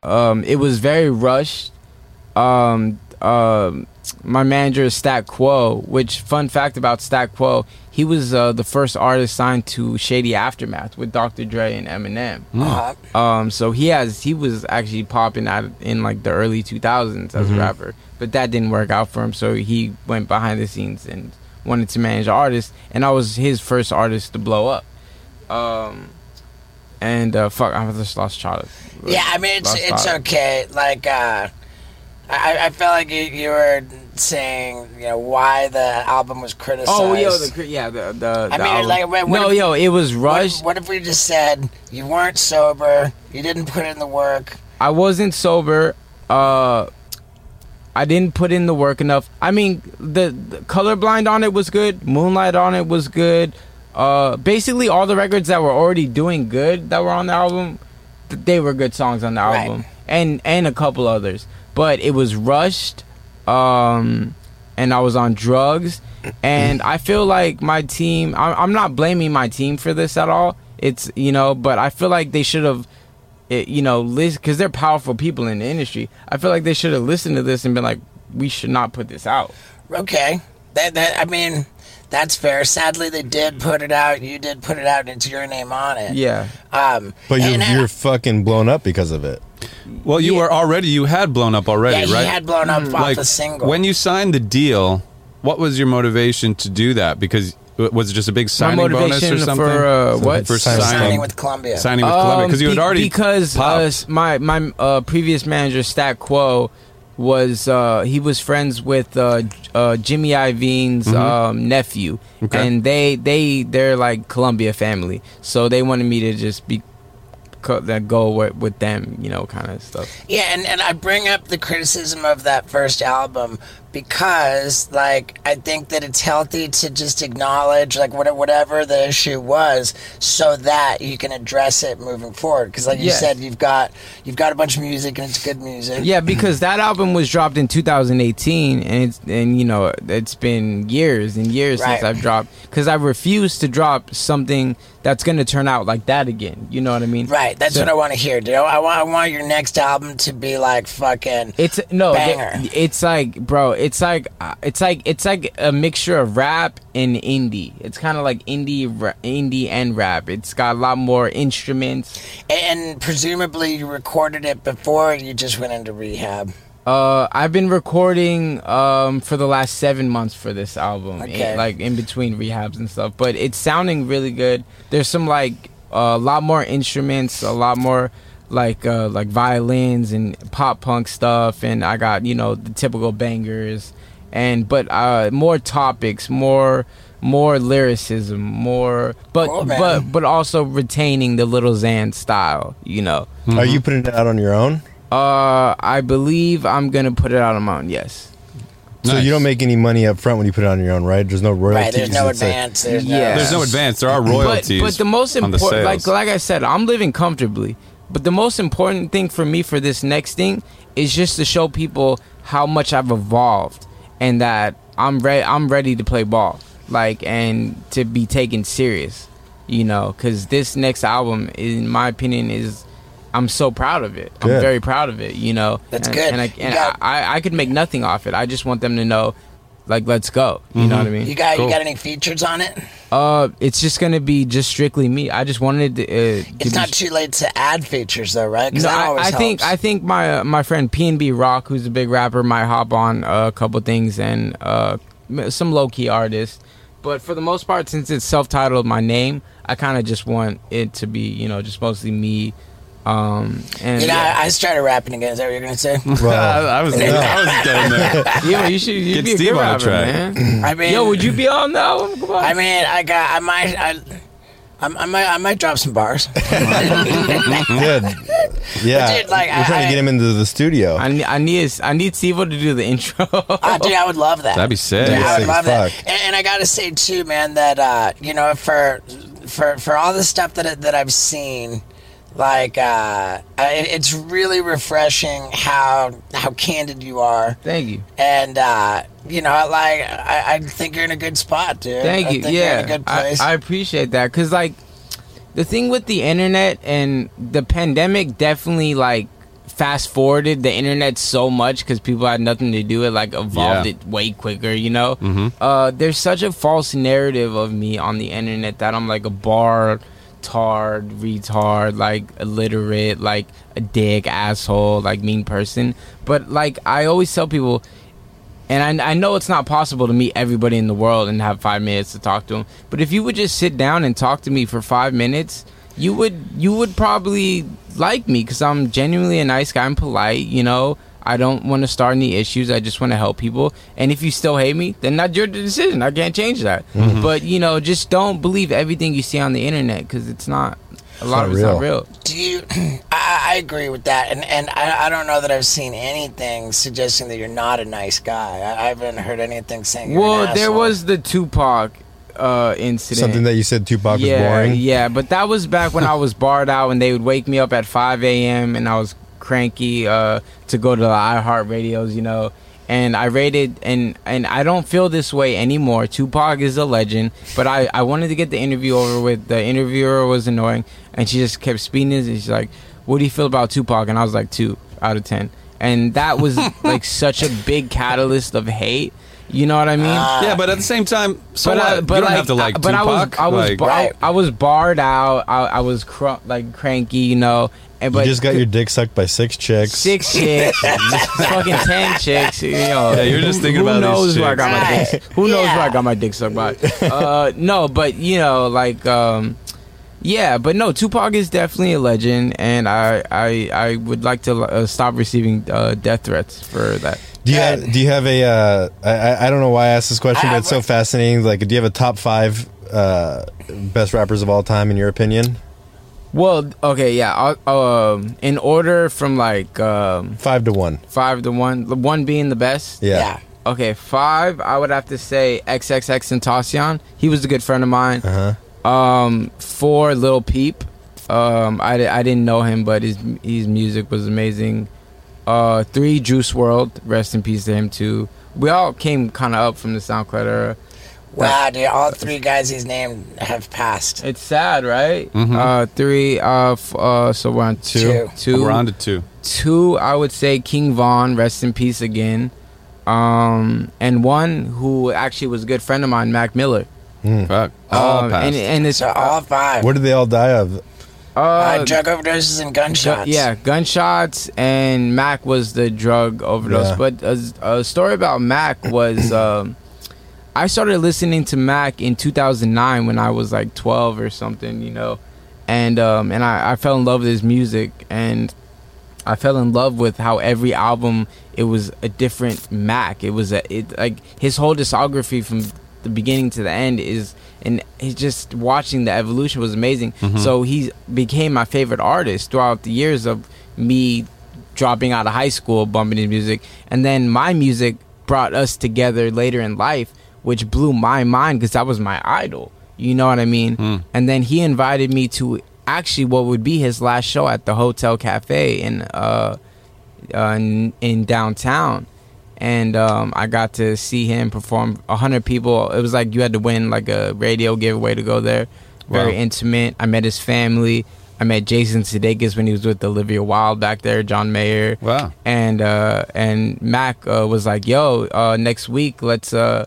Um, it was very rushed. Um, um, my manager is Stat Quo, which fun fact about Stat Quo, he was uh, the first artist signed to Shady Aftermath with Dr. Dre and Eminem. Uh, Um, so he has he was actually popping out in like the early 2000s as a rapper, but that didn't work out for him. So he went behind the scenes and wanted to manage artists, and I was his first artist to blow up. Um, and uh, fuck, I just lost track. yeah, I mean, it's it's track. okay. Like, uh, I, I felt like you, you were saying, you know, why the album was criticized. Oh, yo, the yeah, the the. I the mean, album. like, what- what no, if- yo, it was what, rushed. what if we just said you weren't sober, you didn't put in the work? I wasn't sober. Uh, I didn't put in the work enough. I mean, the, the colorblind on it was good. Moonlight on it was good. Uh, basically all the records that were already doing good that were on the album, th- they were good songs on the Right. album, and and a couple others. But it was rushed, um, and I was on drugs, and I feel like my team. I'm, I'm not blaming my team for this at all. It's you know, but I feel like they should have it, you know, list because they're powerful people in the industry. I feel like they should have listened to this and been like, we should not put this out. Okay, that that I mean, that's fair. Sadly, they did put it out. You did put it out, and it's your name on it. Yeah, Um, But you're, and, uh, you're fucking blown up because of it. Well, you Yeah. were already you had blown up already, yeah, he right? had blown up off like the single. when you signed the deal, what was your motivation to do that? Because was it just a big my signing bonus or motivation something? for uh, what? For Signing signing, signing with Columbia. signing with Columbia because you had Um, already because uh, my my uh, previous manager Stat Quo was uh, he was friends with uh, uh, Jimmy Iovine's um, nephew, Mm-hmm. Okay. and they they they're like Columbia family, so they wanted me to just be that go with, with them, you know, kind of stuff. Yeah, and, and I bring up the criticism of that first album because, like, I think that it's healthy to just acknowledge, like, whatever the issue was, so that you can address it moving forward. Because, like you Yeah. said, you've got you've got a bunch of music and it's good music. Yeah, because that album was dropped in 2018, and it's and you know it's been years and years since I've dropped. Because I refuse to drop something that's going to turn out like that again. You know what I mean? Right, that's So- what I want to hear, dude. I want, I want your next album to be like fucking. It's no, Banger. it's like, bro, it's like, uh, it's like, it's like a mixture of rap and indie. It's kind of like indie, ra- indie and rap. It's got a lot more instruments. And presumably you recorded it before you just went into rehab. Uh, I've been recording um for the last seven months for this album, in- Okay. like in between rehabs and stuff. But it's sounding really good. There's some like a lot more instruments, a lot more like uh like violins and pop punk stuff, and I got you know the typical bangers, and but uh more topics, more more lyricism, more but Cool, man. but but also retaining the Lil Xan style, you know. Are you putting it out on your own? Uh, I believe I'm gonna put it out on my own. Yes. So Nice. you don't make any money up front when you put it on your own, right? There's no royalties. Right, there's no It's like- advance. There's Yeah. no. There's no advance. There are royalties. But, but the most on the important, like like I said, I'm living comfortably. But the most important thing for me for this next thing is just to show people how much I've evolved and that I'm ready. I'm ready to play ball, like and to be taken serious. You know, because this next album, in my opinion, is I'm so proud of it. I'm very proud of it. You know, That's and, good. And, I, You and got- I, I could make nothing off it. I just want them to know, like, let's go. You know what I mean? You got Cool. you got any features on it? Uh, it's just gonna be just strictly me. I just wanted to. Uh, to It's be- not too late to add features though, right? 'Cause No, that I, always I think. I think my uh, my friend PnB Rock, who's a big rapper, might hop on a couple things and uh, some low key artists. But for the most part, since it's self titled, my name, I kind of just want it to be, you know, just mostly me. Um, and You know, yeah, I, I started rapping again. Is that what you're gonna say? Well, I, I was, I was getting there. Yo, you should you'd Get be a Steve good on rapper, track. man. I mean, Yo, would you be on the album? Come on. I mean, I got. I might. I, I, I might. I might drop some bars. good. Yeah, Dude, like, we're trying I- to get him into the studio. I, need I need I need Steve-O to do the intro. Ah, dude, I would love that. That'd be sick. Dude, Yeah, I would love as that. And, and I gotta say too, man, that uh, you know, for for for all the stuff that that I've seen, like uh, it, it's really refreshing how how candid you are, Thank you. and uh, you know, like I, I think you're in a good spot, dude. Thank I you. think you're yeah, in a good place. I appreciate that because like the thing with the internet and the pandemic definitely like fast forwarded the internet so much because people had nothing to do. It like evolved Yeah. it way quicker. You know, uh, there's such a false narrative of me on the internet that I'm like a bar. Tard, retard, like illiterate, like a dick, asshole, like mean person. But like I always tell people, and I, I know it's not possible to meet everybody in the world and have five minutes to talk to them. But if you would just sit down and talk to me for five minutes, you would you would probably like me because I'm genuinely a nice guy. I'm polite, you know. I don't want to start any issues. I just want to help people. And if you still hate me, then that's your decision. I can't change that. But you know, just don't believe everything you see on the internet because it's not. A lot not of it's not real. real. Do you? I, I agree with that, and and I, I don't know that I've seen anything suggesting that you're not a nice guy. I, I haven't heard anything saying. You're Well, an there was the Tupac uh, incident. Something that you said Tupac yeah, was boring. Yeah, but that was back when I was barred out and they would wake me up at 5 a.m. and I was cranky uh, to go to the iHeart radios, you know. And I rated, and and I don't feel this way anymore. Tupac is a legend, but I, I wanted to get the interview over with. The interviewer was annoying, and she just kept speeding. And she's like, "What do you feel about Tupac?" And I was like, two out of ten. And that was like such a big catalyst of hate. You know what I mean? Yeah, but at the same time, so but. I, but you don't like, have to like I, but Tupac. I was, I was, like, bar- Right. I, was barred out. I, I was cr- like cranky, you know. And You just got your dick sucked by six chicks. six chicks, fucking ten chicks. You know, Yeah, you're just thinking who about these knows where I chicks. got my Right. dick? Who knows where I got my dick sucked by? Uh, no, but you know, like, um, yeah, but no, Tupac is definitely a legend, and I, I, I would like to uh, stop receiving uh, death threats for that. Do you Yeah. have, do you have a uh, I, I- I don't know why I asked this question, I- but it's so fascinating. Like, do you have a top five uh, best rappers of all time in your opinion? Well, okay, yeah. I'll, um, in order from like um, Five to one. five to one, one being the best. Yeah. yeah. Okay, five. I would have to say XXXTentacion. He was a good friend of mine. Uh huh. Um, four Lil Peep. Um, I, I didn't know him, but his his music was amazing. Uh, three Juice WRLD. Rest in peace to him too. We all came kind of up from the SoundCloud era. Wow, dude! All three guys he's named have passed. It's sad, right? Mhm. Uh, three. Uh, f- uh, so we're on two. Two. Two. we're on to two. two i would say king von rest in peace again um and one who actually was a good friend of mine mac miller Fuck. All um, passed. and, and it's So all five. What did they all die of? Uh, drug overdoses and gunshots. Yeah, gunshots and Mac was the drug overdose. Yeah. But a, a story about Mac was um, I started listening to Mac in 2009 when I was like 12 or something, you know, and um, and I, I fell in love with his music and I fell in love with how every album it was a different Mac. It was a it like his whole discography from the beginning to the end is and he's just watching the evolution was amazing. So he became my favorite artist throughout the years of me dropping out of high school, bumping his music, and then my music brought us together later in life, which blew my mind because that was my idol. You know what I mean? And then he invited me to actually what would be his last show at the Hotel Cafe in uh, uh in, in downtown. And um, I got to see him perform. A hundred people. It was like you had to win like a radio giveaway to go there. Very Wow. intimate. I met his family. I met Jason Sudeikis when he was with Olivia Wilde back there. John Mayer Wow. and uh and Mac uh, was like, "Yo, uh next week let's uh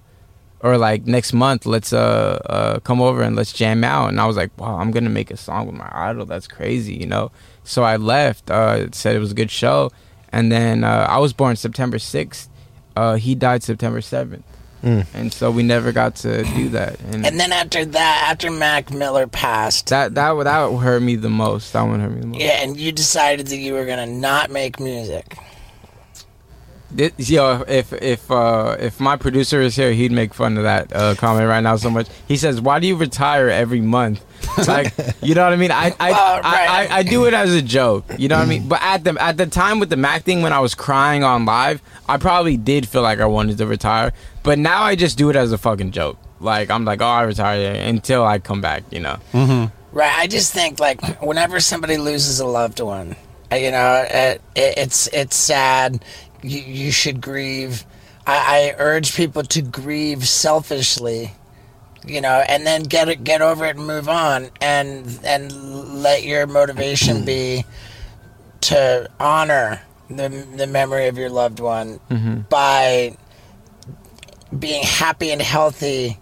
or like next month let's uh uh come over and let's jam out." And I was like, "Wow, I'm going to make a song with my idol. That's crazy, you know." So I left, uh said it was a good show, and then uh I was born September 6th. Uh he died September 7th. And so we never got to do that. And, And then after that, after Mac Miller passed, that that that hurt me the most. That one hurt me the most. yeah, and you decided that you were gonna not make music. This, yo, if if uh, if my producer is here, he'd make fun of that uh, comment right now so much. He says, "Why do you retire every month?" Like, you know what I mean? I I, Well, I, right. I, I do it as a joke. You know what I mean? But at the at the time with the Mac thing, when I was crying on live, I probably did feel like I wanted to retire. But now I just do it as a fucking joke. Like I'm like, oh, I retire until I come back. You know? Right. I just think like whenever somebody loses a loved one, uh, you know, it, it, it's it's sad. You, you should grieve. I, I urge people to grieve selfishly, you know, and then get it, get over it and move on, and and let your motivation be to honor the the memory of your loved one by being happy and healthy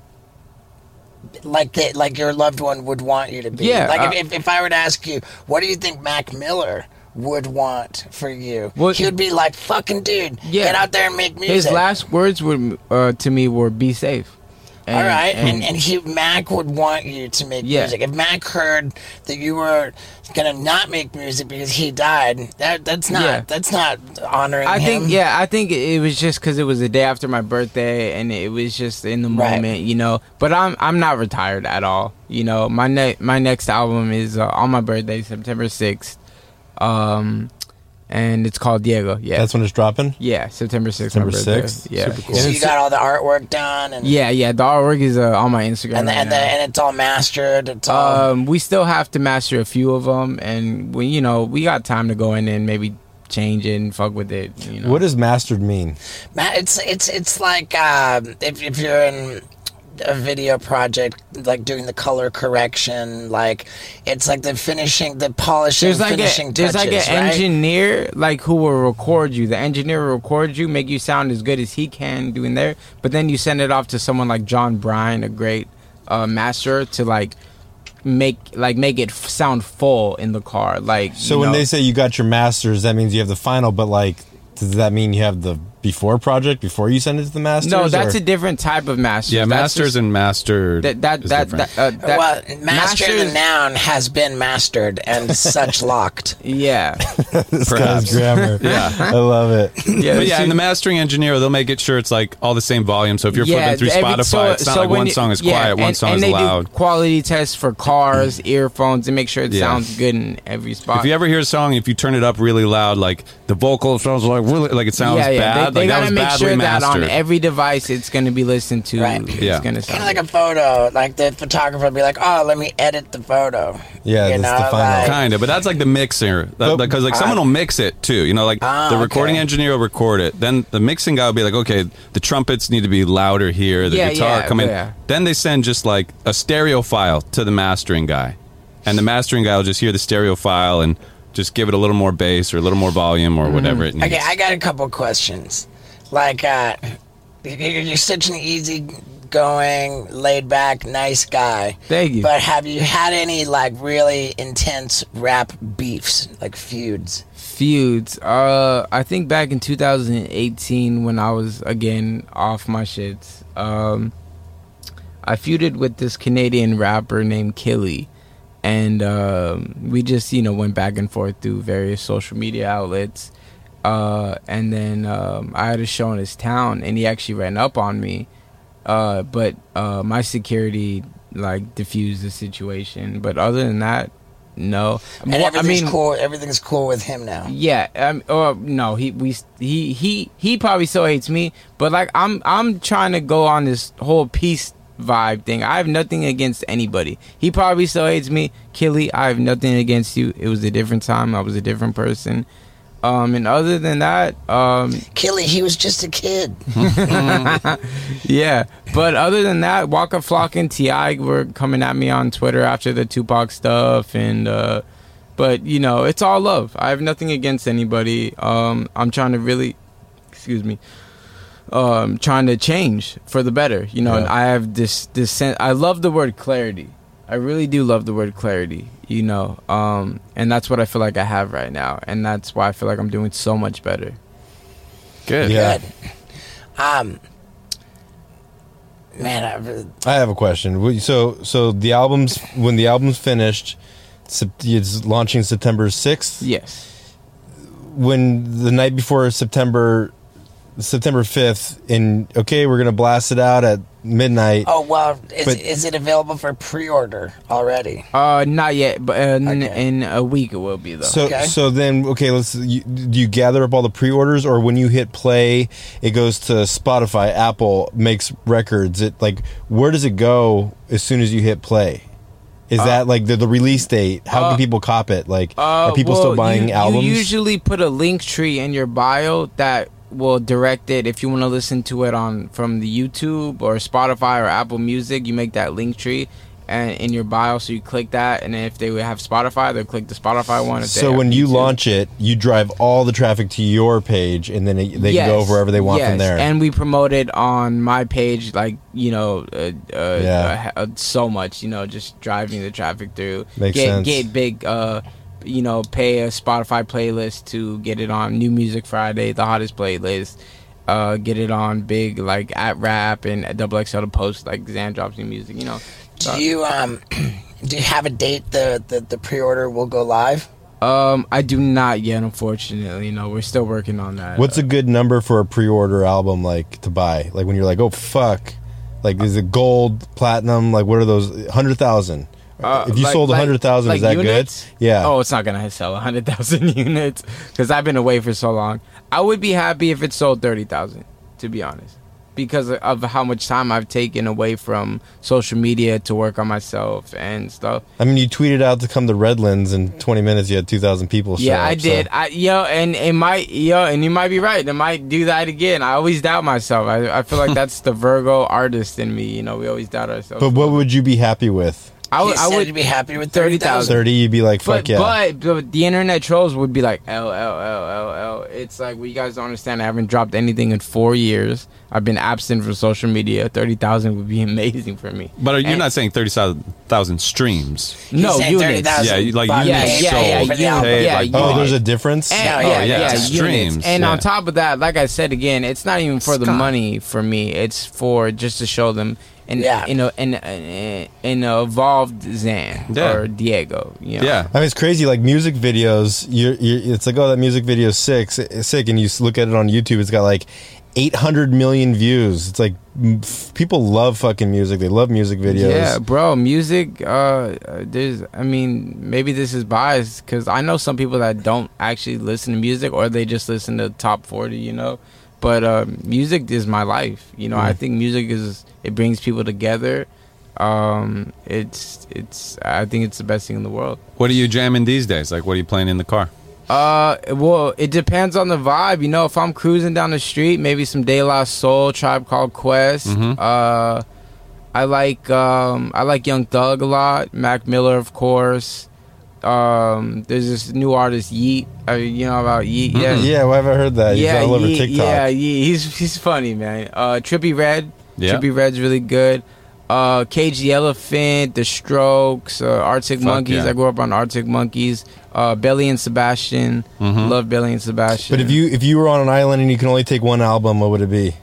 like that like your loved one would want you to be. Yeah, like uh, if, if i were to ask you what do you think mac miller would want for you Well, he would be like fucking dude Yeah. get out there and make music His last words were uh, to me were, "Be safe." And, all right and, and he mac would want you to make Yeah. music if mac heard that you were gonna not make music because he died that that's not Yeah. that's not honoring I him think yeah, I think it was just because it was the day after my birthday, and it was just in the Right. moment, you know. But I'm I'm not retired at all, you know. My ne- my next album is uh, on my birthday, September sixth, um, and it's called Diego. Yeah, That's when it's dropping. yeah, September sixth. September 6th? Yeah, Super cool. so you got all the artwork done and yeah, yeah. The artwork is uh, on my Instagram. and, the, right and, the, now. and it's all mastered it's all Um, we still have to master a few of them, and we, you know, we got time to go in and maybe change it and fuck with it. You know, What does mastered mean? Ma- it's it's it's like um, if if you're in a video project, like doing the color correction, like it's like the finishing, the polishing, there's like finishing a there's touches, like an right? engineer like who will record you. The engineer will record you, make you sound as good as he can doing there. But then you send it off to someone like John Bryan, a great uh, master, to like make like make it f- sound full in the car. Like So you when know- they say you got your masters, that means you have the final. But like, does that mean you have the before project before you send it to the master? no, that's or- a different type of master. Yeah, That's masters just- and master. that that is that, that, uh, that well, master the noun has been mastered and such locked. Yeah, this perhaps. guy's grammar. Yeah. I love it. yeah. But yeah, and the mastering engineer, they'll make it sure it's like all the same volume. So if you're flipping through every- Spotify, so- it's not so like one you- song is yeah, quiet, one song and is they loud. Do quality tests for cars, earphones, and make sure it Yeah. sounds good in every spot. If you ever hear a song, if you turn it up really loud, like the vocal sounds like really like it sounds yeah, yeah, bad, they, they like gotta make badly sure that on every device it's gonna be listened to. Right. It's Yeah. gonna Kind sound of like a photo, like the photographer will be like, "Oh, let me edit the photo." Yeah, you that's know, the final. like- kind of, but that's like the mixer because like someone will mix it too. You know, like Ah, the recording okay. engineer will record it, then the mixing guy will be like, okay, the trumpets need to be louder here, the Yeah, guitar yeah, come in. yeah. Then they send just like a stereo file to the mastering guy, and the mastering guy will just hear the stereo file and just give it a little more bass or a little more volume or whatever it needs. Okay, I got a couple questions. Like, uh, you're you're such an easy easygoing, laid back, nice guy. Thank you. But have you had any like really intense rap beefs, like feuds? feuds. Uh, I think back in 2018 when I was again off my shits. Um, I feuded with this Canadian rapper named Killy, and um, we just you know went back and forth through various social media outlets. Uh, and then um, I had a show in his town, and he actually ran up on me. Uh, but uh, my security like diffused the situation. But other than that, no. And everything's cool. Everything's cool with him now. yeah, um, or no, he we he he he probably still hates me, but like I'm I'm trying to go on this whole peace vibe thing. I have nothing against anybody. He probably still hates me, Killy. I have nothing against you. It was a different time. I was a different person. Um, and other than that, um, Killy, he was just a kid. yeah. But other than that, Waka Flock and T.I. were coming at me on Twitter after the Tupac stuff, and uh, but you know, it's all love. I have nothing against anybody. Um, I'm trying to really, excuse me, um, trying to change for the better. You know, and Yeah. I have this this sense. I love the word clarity. I really do love the word clarity. You know, um, and that's what I feel like I have right now, and that's why I feel like I'm doing so much better. Good. Yeah. Good. Um, man, I, I have a question. So, so the album's when the album's finished, it's launching September sixth. Yes. When the night before September, September fifth, and okay, we're gonna blast it out at midnight. oh well, is, But- is it available for pre-order already? Uh, not yet, but uh, in, Okay. in a week it will be though. So, Okay. so then, okay, let's. You, do you gather up all the pre-orders, or when you hit play, it goes to Spotify, Apple makes records. It like where does it go as soon as you hit play? Is that like the, the release date? How uh, can people cop it? Like, Uh, are people well, still buying you, albums? You usually put a link tree in your bio that will direct it if you want to listen to it on from the YouTube or Spotify or Apple Music. You make that link tree and in your bio, so you click that, and if they have Spotify, they'll click the Spotify one. So when you YouTube. launch it, you drive all the traffic to your page, and then it, they can go wherever they want from yes, there. And we promote it on my page, like you know, uh, uh, Yeah. uh, uh, so much. You know, just driving the traffic through. Makes get, sense. Get big. Uh, you know, pay a Spotify playlist to get it on New Music Friday, the hottest playlist. Uh, get it on big like at rap and double XL to post like Xan drops new music. You know. Do you um, do you have a date the the, the pre-order will go live? Um, I do not yet, unfortunately. You know, we're still working on that. What's a good number for a pre-order album like to buy? Like when you're like, oh fuck, like is it gold, platinum? Like what are those? Hundred thousand. Uh, if you like- sold a like- hundred thousand, like is that units? good? Yeah. Oh, it's not gonna sell hundred thousand units because I've been away for so long. I would be happy if it sold thirty thousand, to be honest, because of how much time I've taken away from social media to work on myself and stuff. I mean, you tweeted out to come to Redlands in 20 minutes. You had 2,000 people. Show yeah, I up, so- did. I yo, and it might yo, and you might be right. It might do that again. I always doubt myself. I, I feel like that's the Virgo artist in me. You know, we always doubt ourselves. But what would you be happy with? I would, I would be happy with 30,000. 30, you'd be like, fuck But, yeah. but but the internet trolls would be like L L L L L. It's like well, you guys don't understand. I haven't dropped anything in four years. I've been absent from social media. Thirty thousand would be amazing for me. But are you And- not saying 30,000 streams? No saying units. 30,000 Yeah, like bucks Yeah, units yeah, sold. yeah, for the units. yeah, like, oh, there's a difference? And, Oh, yeah, yeah, yeah, it's units. streams, And yeah. on top of that, like I said again, it's not even for the money for me. It's for just to show them an Yeah. you know an an, an evolved Xan Yeah. or Diego. You know? Yeah. I mean, it's crazy. Like music videos, you're, you're, it's like, oh, that music video is sick, sick, and you look at it on YouTube. It's got like 800 million views. It's like m- f- people love fucking music. They love music videos. Yeah, bro, music. Uh, uh, there's, I mean, maybe this is biased because I know some people that don't actually listen to music or they just listen to top forty. You know, but uh, music is my life. You know, I Mm. think music is it brings people together. Um, it's it's. I think it's the best thing in the world. What are you jamming these days? Like, what are you playing in the car? Uh, well, it depends on the vibe. You know, if I'm cruising down the street, maybe some De La Soul, Tribe Called Quest. Mhm. Uh, I like um, I like Young Thug a lot. Mac Miller, of course. Um, there's this new artist Yeat. Uh, you know about Yeat? Yeah, Yeah, well, I've heard that. He's yeah, all over Yeat, TikTok. yeah, Yeat. He's he's funny, man. Uh, Trippie Redd. Yeah. Trippie Redd's really good. Uh, Cage the Elephant, The Strokes, uh, Arctic Fuck Monkeys. yeah. I grew up on Arctic Monkeys. Uh, Belle and Sebastian. Mm-hmm. Love Belle and Sebastian. But if you if you were on an island and you can only take one album, what would it be?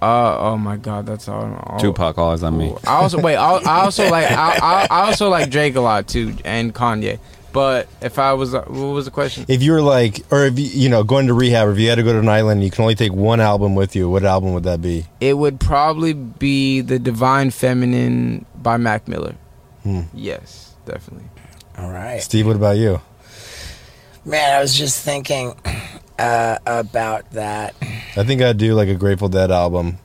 uh, oh my god, that's all. all Tupac, all eyez on me. I also wait. I, I also like. I, I, I also like Drake a lot too, and Kanye. But if I was, uh, what was the question? If you were like, or if you you know going to rehab, or if you had to go to an island, and you can only take one album with you. What album would that be? It would probably be the Divine Feminine by Mac Miller. Hmm. Yes, definitely. All right. Steve, what about you? Man, I was just thinking uh, about that. I think I'd do like a Grateful Dead album.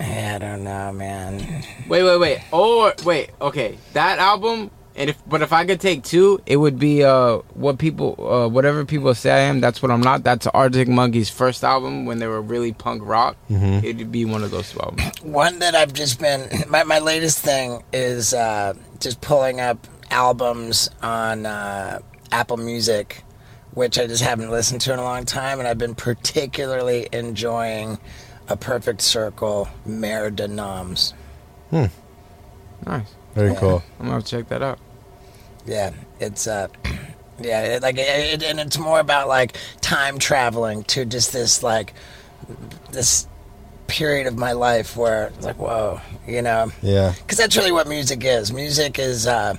I don't know, man. Wait, wait, wait. Or wait, okay, that album. And if, but if I could take two, it would be uh, what people, uh, whatever people say I am. That's what I'm not. That's Arctic Monkeys' first album when they were really punk rock. Mhm. It'd be one of those two albums. One that I've just been my, my latest thing is uh, just pulling up albums on uh, Apple Music, which I just haven't listened to in a long time, and I've been particularly enjoying a Perfect Circle, Mer de Noms. Nice. Very Yeah. cool. I'm gonna have to check that out. Yeah, it's uh, yeah, it, like it, and it's more about like time traveling to just this like this period of my life where it's like whoa, you know, Yeah, because that's really what music is. Music is uh,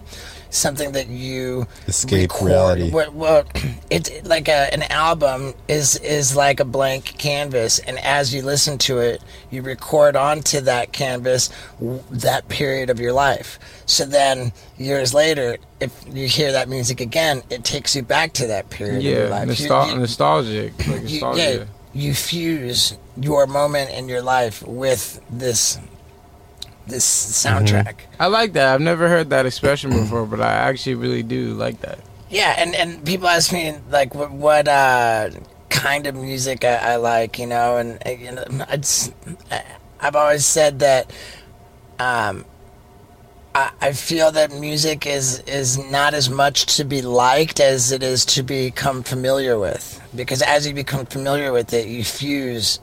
something that you Escape record. reality. What, well, it's like a, an album is is like a blank canvas, and as you listen to it, you record onto that canvas that period of your life. So then, years later, if you hear that music again, it takes you back to that period of your Yeah, life. Nostal- you- nostalgic. Like you, yeah, you fuse your moment in your life with this this soundtrack. I like that. I've never heard that expression before, but I actually really do like that. Yeah, and and people ask me like what, what uh, kind of music I, I like, you know, and you know, it's, I- I've always said that um, I, I feel that music is is not as much to be liked as it is to become familiar with, because as you become familiar with it, you fuse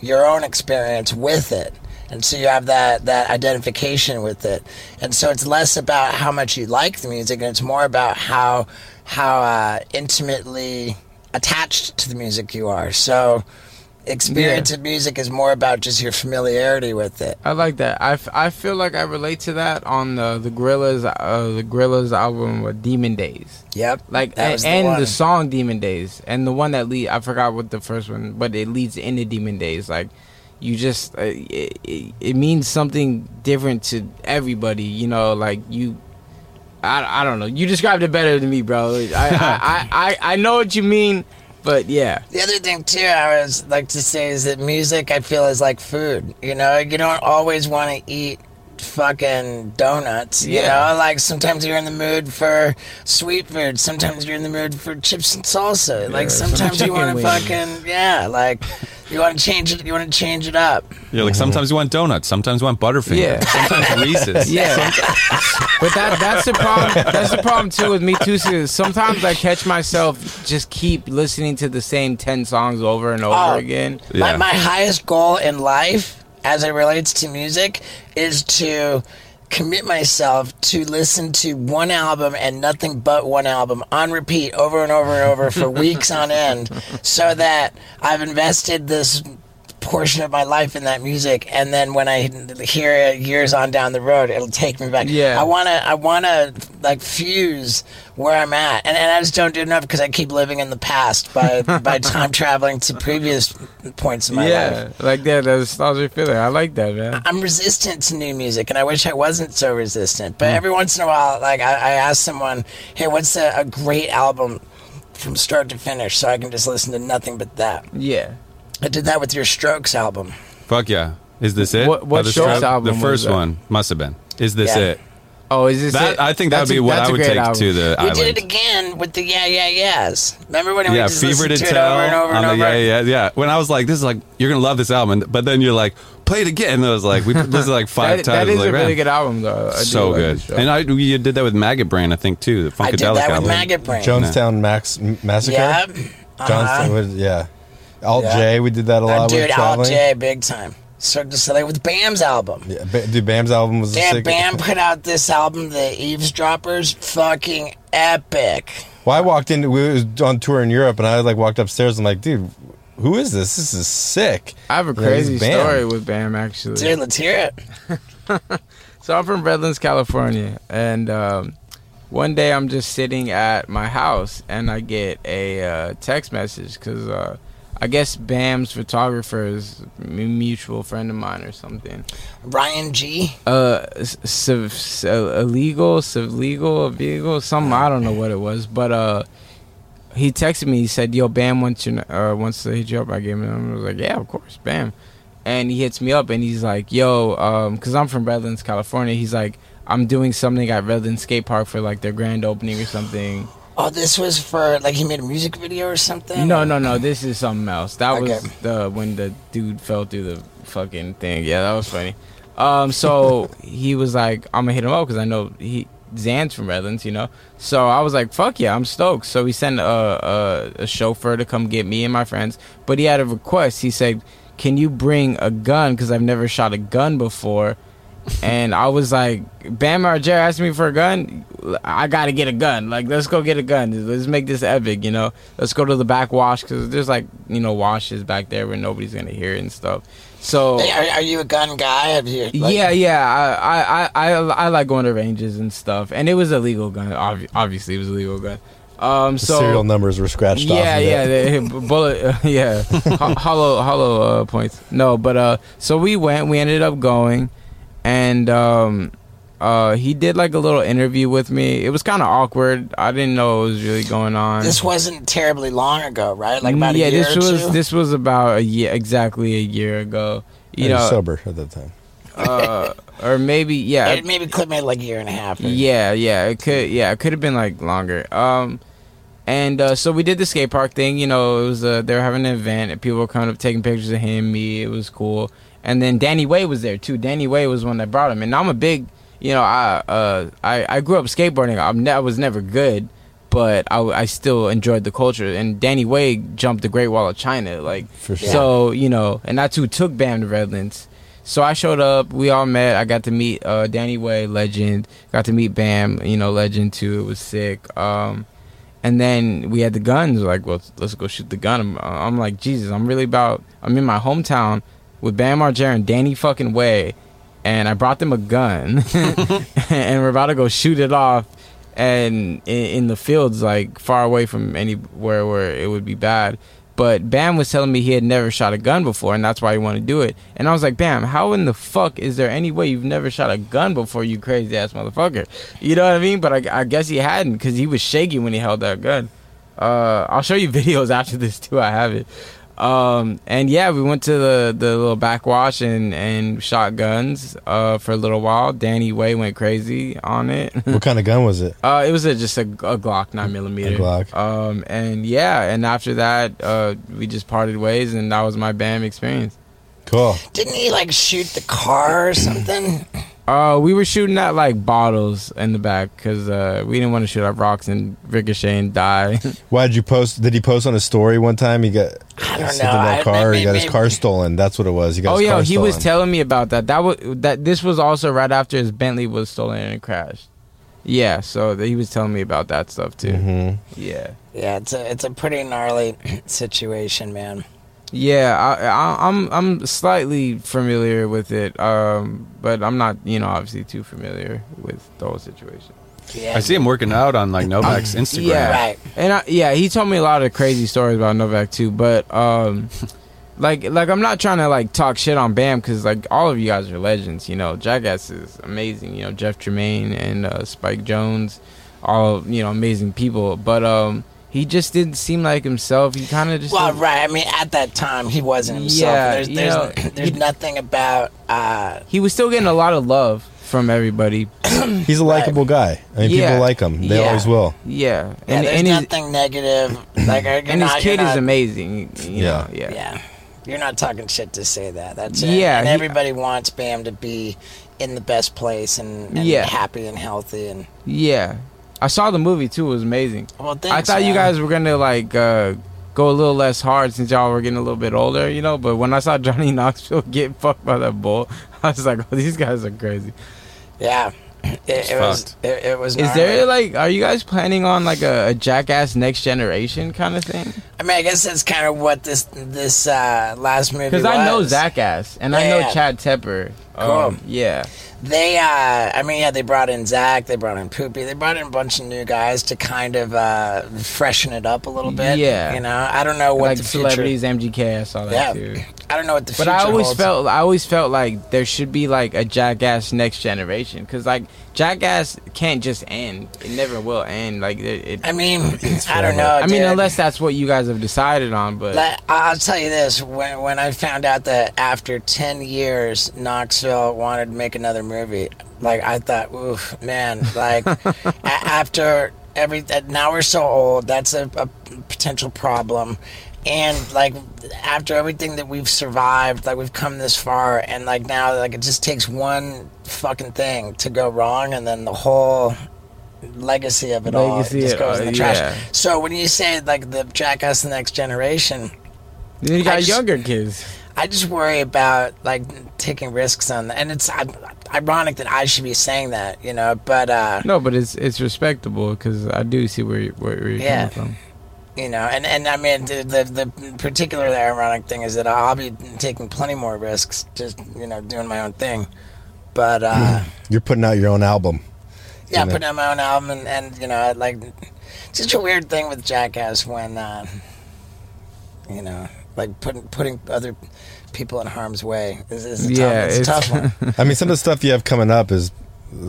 your own experience with it. And so you have that, that identification with it. And so it's less about how much you like the music and it's more about how, how uh, intimately attached to the music you are. So experience of music is more about just your familiarity with it. I like that. I, f- I feel like I relate to that on the the Gorillaz uh, the Gorillaz album with Demon Days. Yep. Like and, the and the song Demon Days and the one that lead I forgot what the first one, but it leads into Demon Days. Like you just uh, it, it, it means something different to everybody. You know, like you. I, I don't know. You described it better than me, bro. I, I, I, I, I know what you mean, but yeah. The other thing too, I always like to say is that music I feel is like food. You know, you don't always want to eat fucking donuts. You Yeah. know, like sometimes you're in the mood for sweet food. Sometimes you're in the mood for chips and salsa. like some sometimes you want to fucking yeah, like you want to change it. You want to change it up. You're like sometimes you want donuts, sometimes you want Butterfinger, Yeah. sometimes Reese's. Yeah, but that that's the problem. That's the problem too with me too. Is sometimes I catch myself just keep listening to the same ten songs over and over Oh. again. My, my highest goal in life, as it relates to music, is to commit myself to listen to one album and nothing but one album on repeat over and over and over for weeks on end, so that I've invested this portion of my life in that music and then when i hear it years on down the road it'll take me back Yeah. i want to i want to like fuse where i'm at and, and i just don't do enough because i keep living in the past by by time traveling to previous points in my yeah, life Yeah, like that. That nostalgic feeling. I like that, man. I'm resistant to new music, and I wish I wasn't so resistant. But hmm. every once in a while, like I, I ask someone, "Hey, what's a, a great album from start to finish?" So I can just listen to nothing but that. Yeah. I did that with your Strokes album. Fuck yeah. Is this it? What- what By the Strokes Strokes? album The first that? one must have been. Is this Yeah. it? Oh, is this? That it? I think that would That's be a- what that's I a would great take album. to the We island. did it again with the Yeah Yeah Yeahs. Remember when we yeah, just fever to listened to it tell over and over on and the over? yeah, yeah, yeah. When I was like, this is like you're gonna love this album, and- but then you're like, play it again. And I was like, we listened like five That, times. that is like, a really man, good album, though. I do so like good. show. And I you did that with Maggot Brain, I think too. The I did Funkadelic that with album. Maggot Brain. Jonestown Max Massacre. Yeah. Johnstown, Uh-huh. was, yeah. Alt Yeah. J, we did that a Uh, lot with dude, Al. J, big time. Cirque du Soleil with Bam's album. Yeah, ba- dude, Bam's album was Damn, sick. Bam put out this album, The Eavesdroppers, fucking epic. Well, I walked in. We was on tour in Europe, and I like walked upstairs. I'm like, dude, who is this? This is sick. I have a Yeah, crazy Bam. story with Bam actually. Dude, let's hear it. So I'm from Redlands, California, and um, one day I'm just sitting at my house and I get a uh, text message because uh, I guess Bam's photographer is a mutual friend of mine or something. Ryan G. Uh, s- civ- uh, illegal, legal, illegal, something I don't know what it was, but uh, he texted me. He said, "Yo, Bam wants you uh, wants to hit you up." I gave him. I was like, "Yeah, of course, Bam." And he hits me up and he's like, "Yo, um, cause I'm from Redlands, California." He's like, "I'm doing something at Redlands Skate Park for like their grand opening or something." Oh, this was for, like, he made a music video or something? No, no, no. This is something else. That was Okay. the when the dude fell through the fucking thing. Yeah, that was funny. Um, so he was like, "I'm gonna hit him up because I know he Xan's from Redlands, you know." So I was like, "Fuck yeah, I'm stoked." So he sent a, a a chauffeur to come get me and my friends, but he had a request. He said, "Can you bring a gun? Because I've never shot a gun before." And I was like, Bam Margera asked me for a gun. I gotta get a gun. Like, let's go get a gun. Let's make this epic, you know. Let's go to the back wash because there's like, you know, washes back there where nobody's gonna hear it and stuff. So are, are you a gun guy? Have you, like- yeah, yeah, I, I, I, I, I like going to ranges and stuff, and it was a legal gun. Obvi- obviously, it was a legal gun. Um, The so serial numbers were scratched off. yeah, of it. yeah, bullet, uh, yeah, Ho- hollow, hollow uh, points. No, but uh, so we went. We ended up going, and um, uh, he did like a little interview with me. It was kind of awkward. I didn't know what was really going on. This wasn't terribly long ago, right? Like about yeah, a year this or was two? this was about a year, exactly a year ago. You He was know, sober at that time. uh, or maybe yeah, It maybe clip made like a year and a half. or- Yeah, yeah, it could. Yeah, it could have been like longer. Um, and uh, so we did the skate park thing. You know, it was uh, they were having an event, and people were kind of taking pictures of him, me. It was cool. And then Danny Way was there too. Danny Way was one that brought him, and I'm a big, you know, I uh, I, I grew up skateboarding. I'm ne- I was never good, but I, I still enjoyed the culture. And Danny Way jumped the Great Wall of China, like For sure. so you know, and that's who took Bam to Redlands. So I showed up. We all met. I got to meet uh, Danny Way, legend. Got to meet Bam, you know, legend too. It was sick. Um, and then we had the guns. Like, well, let's go shoot the gun. I'm, I'm like, Jesus, I'm really about. I'm in my hometown with Bam Margera and Danny fucking Way, and I brought them a gun, and we're about to go shoot it off, and in, in the fields, like far away from anywhere where it would be bad. But Bam was telling me he had never shot a gun before, and that's why he wanted to do it. And I was like, Bam, how in the fuck is there any way you've never shot a gun before, you crazy ass motherfucker? You know what I mean? But I, I guess he hadn't because he was shaky when he held that gun. Uh, I'll show you videos after this too. I have it. Um, and yeah, we went to the, the little backwash and, and shot guns uh, for a little while. Danny Way went crazy on it. what kind of gun was it? Uh, it was a, just a, a Glock nine millimeter. A Glock. Um, and yeah, and after that, uh, we just parted ways, and that was my BAM experience. Cool. Didn't he like shoot the car or something? Uh, we were shooting at like bottles in the back because uh, we didn't want to shoot at rocks and ricochet and die. Why did you post? Did he post on his story one time? He got I don't something know. about I- car. he maybe- his car stolen. That's what it was. He got oh his yeah, car he was telling me about that. That was that. This was also right after his Bentley was stolen and crashed. Yeah, so he was telling me about that stuff too. Mhm. Yeah. Yeah, it's a it's a pretty gnarly situation, man. Yeah, I, I, I'm I'm slightly familiar with it, um, but I'm not, you know, obviously too familiar with the whole situation. Yeah, I see him working out on like Novak's Instagram. Yeah, Right. And I, yeah, he told me a lot of crazy stories about Novak too. But um, like like I'm not trying to like talk shit on Bam because like all of you guys are legends. You know, Jackass is amazing. You know, Jeff Tremaine and uh, Spike Jonze, all you know, amazing people. But um, he just didn't seem like himself. He kind of just Well, right. I mean, at that time, he wasn't himself. Yeah, there's you there's, know, there's he- nothing about. Uh, he was still getting a lot of love from everybody. He's a likable guy. I mean, Yeah. people like him. They Yeah. always will. Yeah, yeah, and there's and his, nothing negative. Like, you're and his kid you're is amazing. You Yeah. know, yeah. Yeah, you're not talking shit to say that. That's it. Yeah, and he- everybody wants Bam to be in the best place and, and Yeah. happy and healthy. And Yeah. I saw the movie too. It was amazing. well, I thanks, thought you guys were gonna like uh go a little less hard since y'all were getting a little bit older, you know. But when I saw Johnny Knoxville get fucked by that bull, I was like, oh, these guys are crazy. Yeah, it, it was. It, it was. Is gnarly. there like, are you guys planning on like a, a Jackass Next Generation kind of thing? I mean, I guess that's kind of what this this uh, last movie. Because I know was. Zach Ass and I know Yeah. Chad Tepper. Cool. Um, yeah. They, uh, I mean, yeah, they brought in Zach, they brought in Poopy, they brought in a bunch of new guys to kind of uh, freshen it up a little bit. Yeah. you know, I don't know what like the future. celebrities, MGK, I saw that Yeah, too. I don't know what the But future I always holds. felt I always felt like there should be like a Jackass next generation because like Jackass can't just end. It never will end. Like it. it I mean, I don't know. I mean, unless that's what you guys have decided on. But Like, I'll tell you this: when when I found out that after ten years, Knoxville wanted to make another movie, like I thought, oof, man, like a- after every that- now we're so old, that's a, a potential problem. And like after everything that we've survived, like we've come this far, and like now, like it just takes one fucking thing to go wrong, and then the whole legacy of it all just goes uh, in the trash. yeah. So when you say like the Jackass the Next Generation, you got just- younger kids. I just worry about like taking risks on that, and it's i ironic that I should be saying that, you know. But uh, No, but it's it's respectable because I do see where where, where you're Yeah. coming you know, and and I mean the, the the particularly ironic thing is that I'll be taking plenty more risks, just you know, doing my own thing. But uh, You're putting out your own album. yeah, You know. putting out my own album, and, and you know, like such a weird thing with Jackass when uh, you know, like putting putting other people in harm's way is, is a Yeah, tough, it's a it's- tough one. I mean, some of the stuff you have coming up is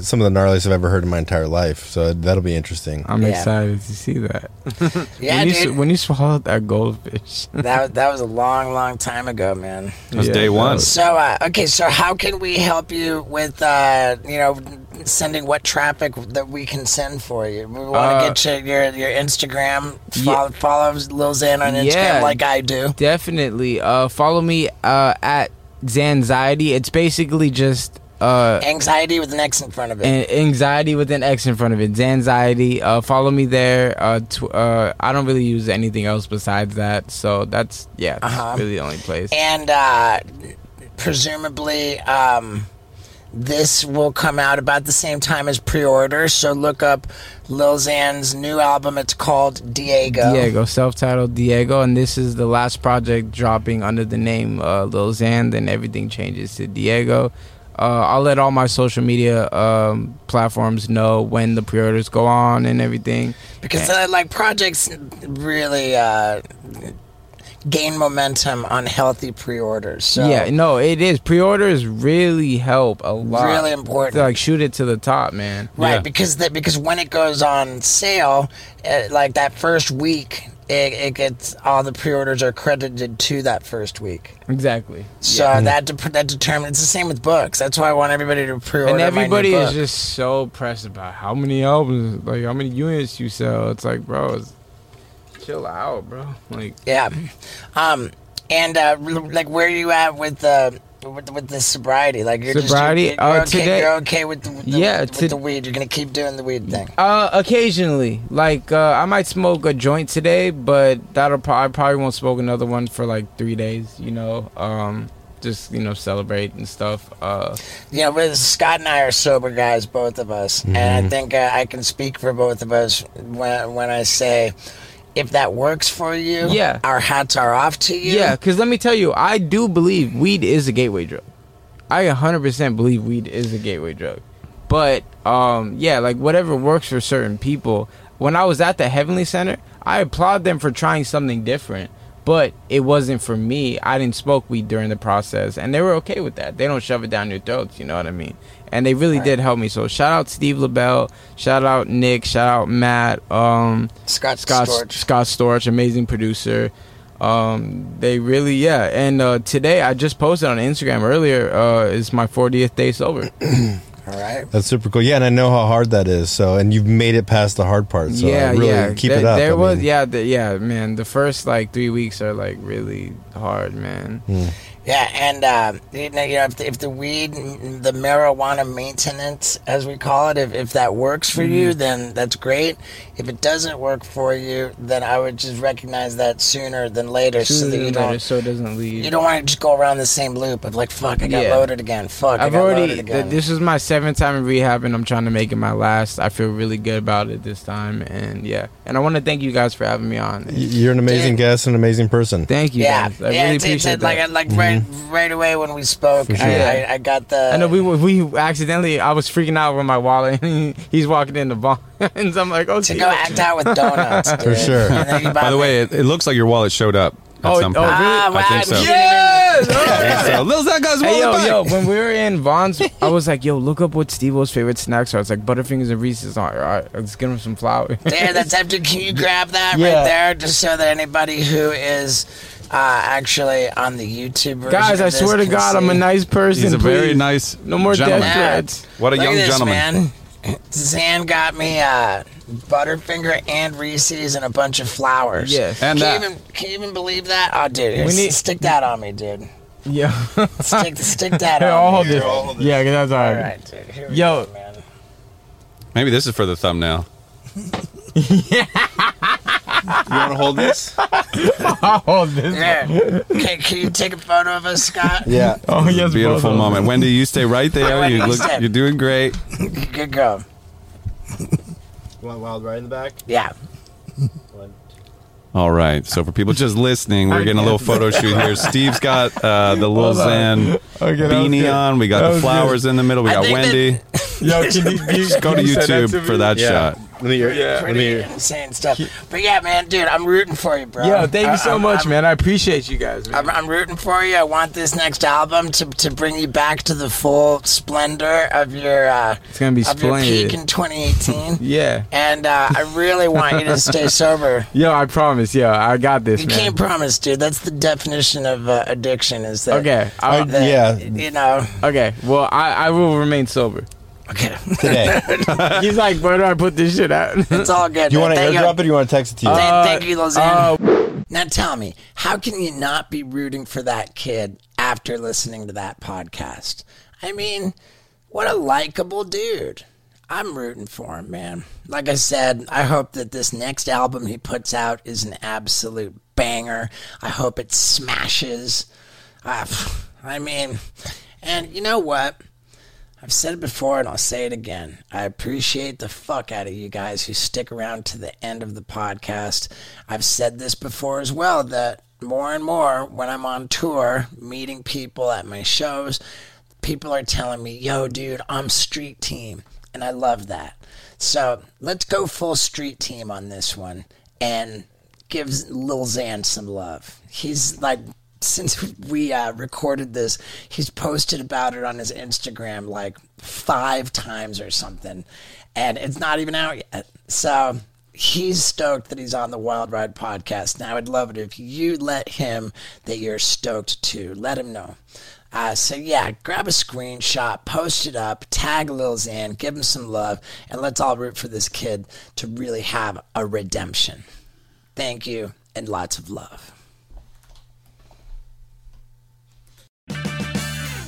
some of the gnarliest I've ever heard in my entire life. So that'll be interesting. I'm Yeah. excited to see that. Yeah, when you, dude. s- when you swallowed that goldfish. that that was a long, long time ago, man. It was Yeah, day one. So, uh, okay, so how can we help you with, uh, you know, sending what traffic that we can send for you? We want Uh, to get you your your Instagram. Follow, follow Lil Xan on Instagram Yeah. like I do. Definitely. Uh, follow me uh, at Xanxiety. It's basically just uh, Anxiety with an X in front of it. an- anxiety with an X in front of it. Xanxiety. Uh, follow me there. Uh, tw- uh, I don't really use anything else besides that. So that's yeah, that's Uh-huh. really the only place. and uh, presumably, um, this will come out about the same time as pre-order. So look up Lil Xan's new album. It's called Diego. Diego, self-titled Diego, and this is the last project dropping under the name uh, Lil Xan. Then everything changes to Diego. Uh, I'll let all my social media um, platforms know when the pre-orders go on and everything. because uh, like projects really uh, gain momentum on healthy pre-orders. So yeah, no, it is. Pre-orders really help a lot. really important. To, like shoot it to the top, man. right, Yeah. because that because when it goes on sale, uh, like that first week, it, it gets all the pre-orders are credited to that first week. Exactly. So that de- that determines. It's the same with books. That's why I want everybody to pre-order. and my new everybody is book. just so pressed about how many albums, like how many units you sell. It's like, bro, it's, chill out, bro. Like, Yeah. Um, and uh, like, where are you at with the with, with the sobriety? Like, you're Sobriety? Just, you're, you're Uh, okay. today- You're okay with the, with the Yeah, with to- the weed. You're gonna keep doing the weed thing. Uh, occasionally, like uh, I might smoke a joint today, but that'll probably, I probably won't smoke another one for like three days. You know, um, just you know celebrate and stuff. Uh, You know, with Scott and I are sober guys, both of us, and I think uh, I can speak for both of us when when I say. If that works for you, Yeah. our hats are off to you. yeah, because let me tell you, I do believe weed is a gateway drug. I 100% believe weed is a gateway drug. But um, yeah, like whatever works for certain people. When I was at the Heavenly Center, I applaud them for trying something different. But it wasn't for me. I didn't smoke weed during the process, and they were okay with that. They don't shove it down your throats, you know what I mean? And they really did help me. So shout out Steve Lobel, shout out Nick, shout out Matt, um, Scott, Scott Storch. Scott Storch, amazing producer. Um, they really yeah. And uh, today I just posted on Instagram earlier. Uh, is my 40th day sober. All right. That's super cool. Yeah, and I know how hard that is. So, and you've made it past the hard part. So, yeah, really yeah. keep there, it up. There I was mean, yeah, the, yeah, man. The first like three weeks are like really hard, man. mm. Yeah, and uh, you know, if, the, if the weed, the marijuana maintenance, as we call it, if, if that works for you, Mm-hmm. then that's great. If it doesn't work for you, then I would just recognize that sooner than later, so that you than don't so it doesn't leave. you don't want to just go around the same loop of like, fuck, I got Yeah. loaded again. Fuck, I I've got already. loaded th- this is my seventh time in rehab, and I'm trying to make it my last. I feel really good about it this time, and yeah. And I want to thank you guys for having me on. You're an amazing Dude. guest, an amazing person. Thank you yeah, guys. I yeah, really it's, it's, appreciate like that. like right right away when we spoke, sure. I, I, I got the. I know we were- we accidentally. I was freaking out with my wallet, and he's walking in the bar, and I'm like, oh, to go act out with donuts. For sure. And then you buy By the me- way, it, it looks like your wallet showed up at Oh, some oh, point. really? Ah, wow, I think so. you Yes! I think so. Lil Zach got his Hey yo, wallet yo! When we were in Vons, I was like, "Yo, look up what Steve-O's favorite snacks are." It's like Butterfingers and Reese's. All right, all right, let's get him some flour. There, that's empty. Can you grab that Yeah. right there, just so that anybody who is uh, actually on the YouTube version Guys, I swear to can God, I'm a nice person. He's a very please. nice No more gentleman. death Yeah. threats. What a Look young at this, gentleman. man. Xan got me uh, Butterfinger and Reese's and a bunch of flowers. Yes. And can that. you even can you even believe that? Oh, dude, here, We s- need- stick that on me, dude. Yeah. Stick stick that on I'll me. hold dude. this. Yeah, 'cause that's all All right. right, dude. Here we Yo. go, man. Maybe this is for the thumbnail. You want to hold this? I'll hold this. Yeah. Okay, can you take a photo of us, Scott? Yeah. Oh yes, Beautiful both moment. Wendy, you stay right there. Wendy, You you look, stay. you're doing great. Good girl. Want wild ride in the back? Yeah. All right. So for people just listening, we're getting a little photo shoot here. Steve's got uh, the little Hold on. Xan Okay, beanie on. We got the flowers good. in the middle. We I got think that- Wendy. Yo, can you, you Just go to can you send YouTube to for that Yeah. shot. Let me hear. Yeah. Let me hear. insane stuff. But yeah, man, dude, I'm rooting for you, bro. Yo, thank I- you so I'm- much, I'm- man. I appreciate you guys. Man. I'm, I'm rooting for you. I want this next album to, to bring you back to the full splendor of your uh, It's gonna be of your peak in 2018. yeah. and uh, I really want you to stay sober. Yo, I promise. Yo, I got this, You man. can't promise, dude. That's the definition of uh, addiction. Is that Okay. I, that, yeah. You know. okay. Well, I, I will remain sober. Okay. Today. He's like, where do I put this shit out? it's all good. You man. want to Thank airdrop it or you want to text it to you? Thank, Uh, thank you, Lozan. uh, Now tell me, how can you not be rooting for that kid after listening to that podcast? I mean, what a likable dude. I'm rooting for him, man. Like I said, I hope that this next album he puts out is an absolute banger. I hope it smashes. Uh, I mean, and you know what? I've said it before and I'll say it again. I appreciate the fuck out of you guys who stick around to the end of the podcast. I've said this before as well that more and more when I'm on tour, meeting people at my shows, people are telling me, yo, dude, I'm street team. And I love that. So let's go full street team on this one and give Lil Xan some love. He's like since we uh, recorded this, he's posted about it on his Instagram like five times or something, and it's not even out yet. So he's stoked that he's on the Wild Ride podcast. Now, I'd love it if you let him that you're stoked too. Let him know. Uh, so yeah, grab a screenshot, post it up, tag Lil Xan, give him some love, and let's all root for this kid to really have a redemption. Thank you, and lots of love.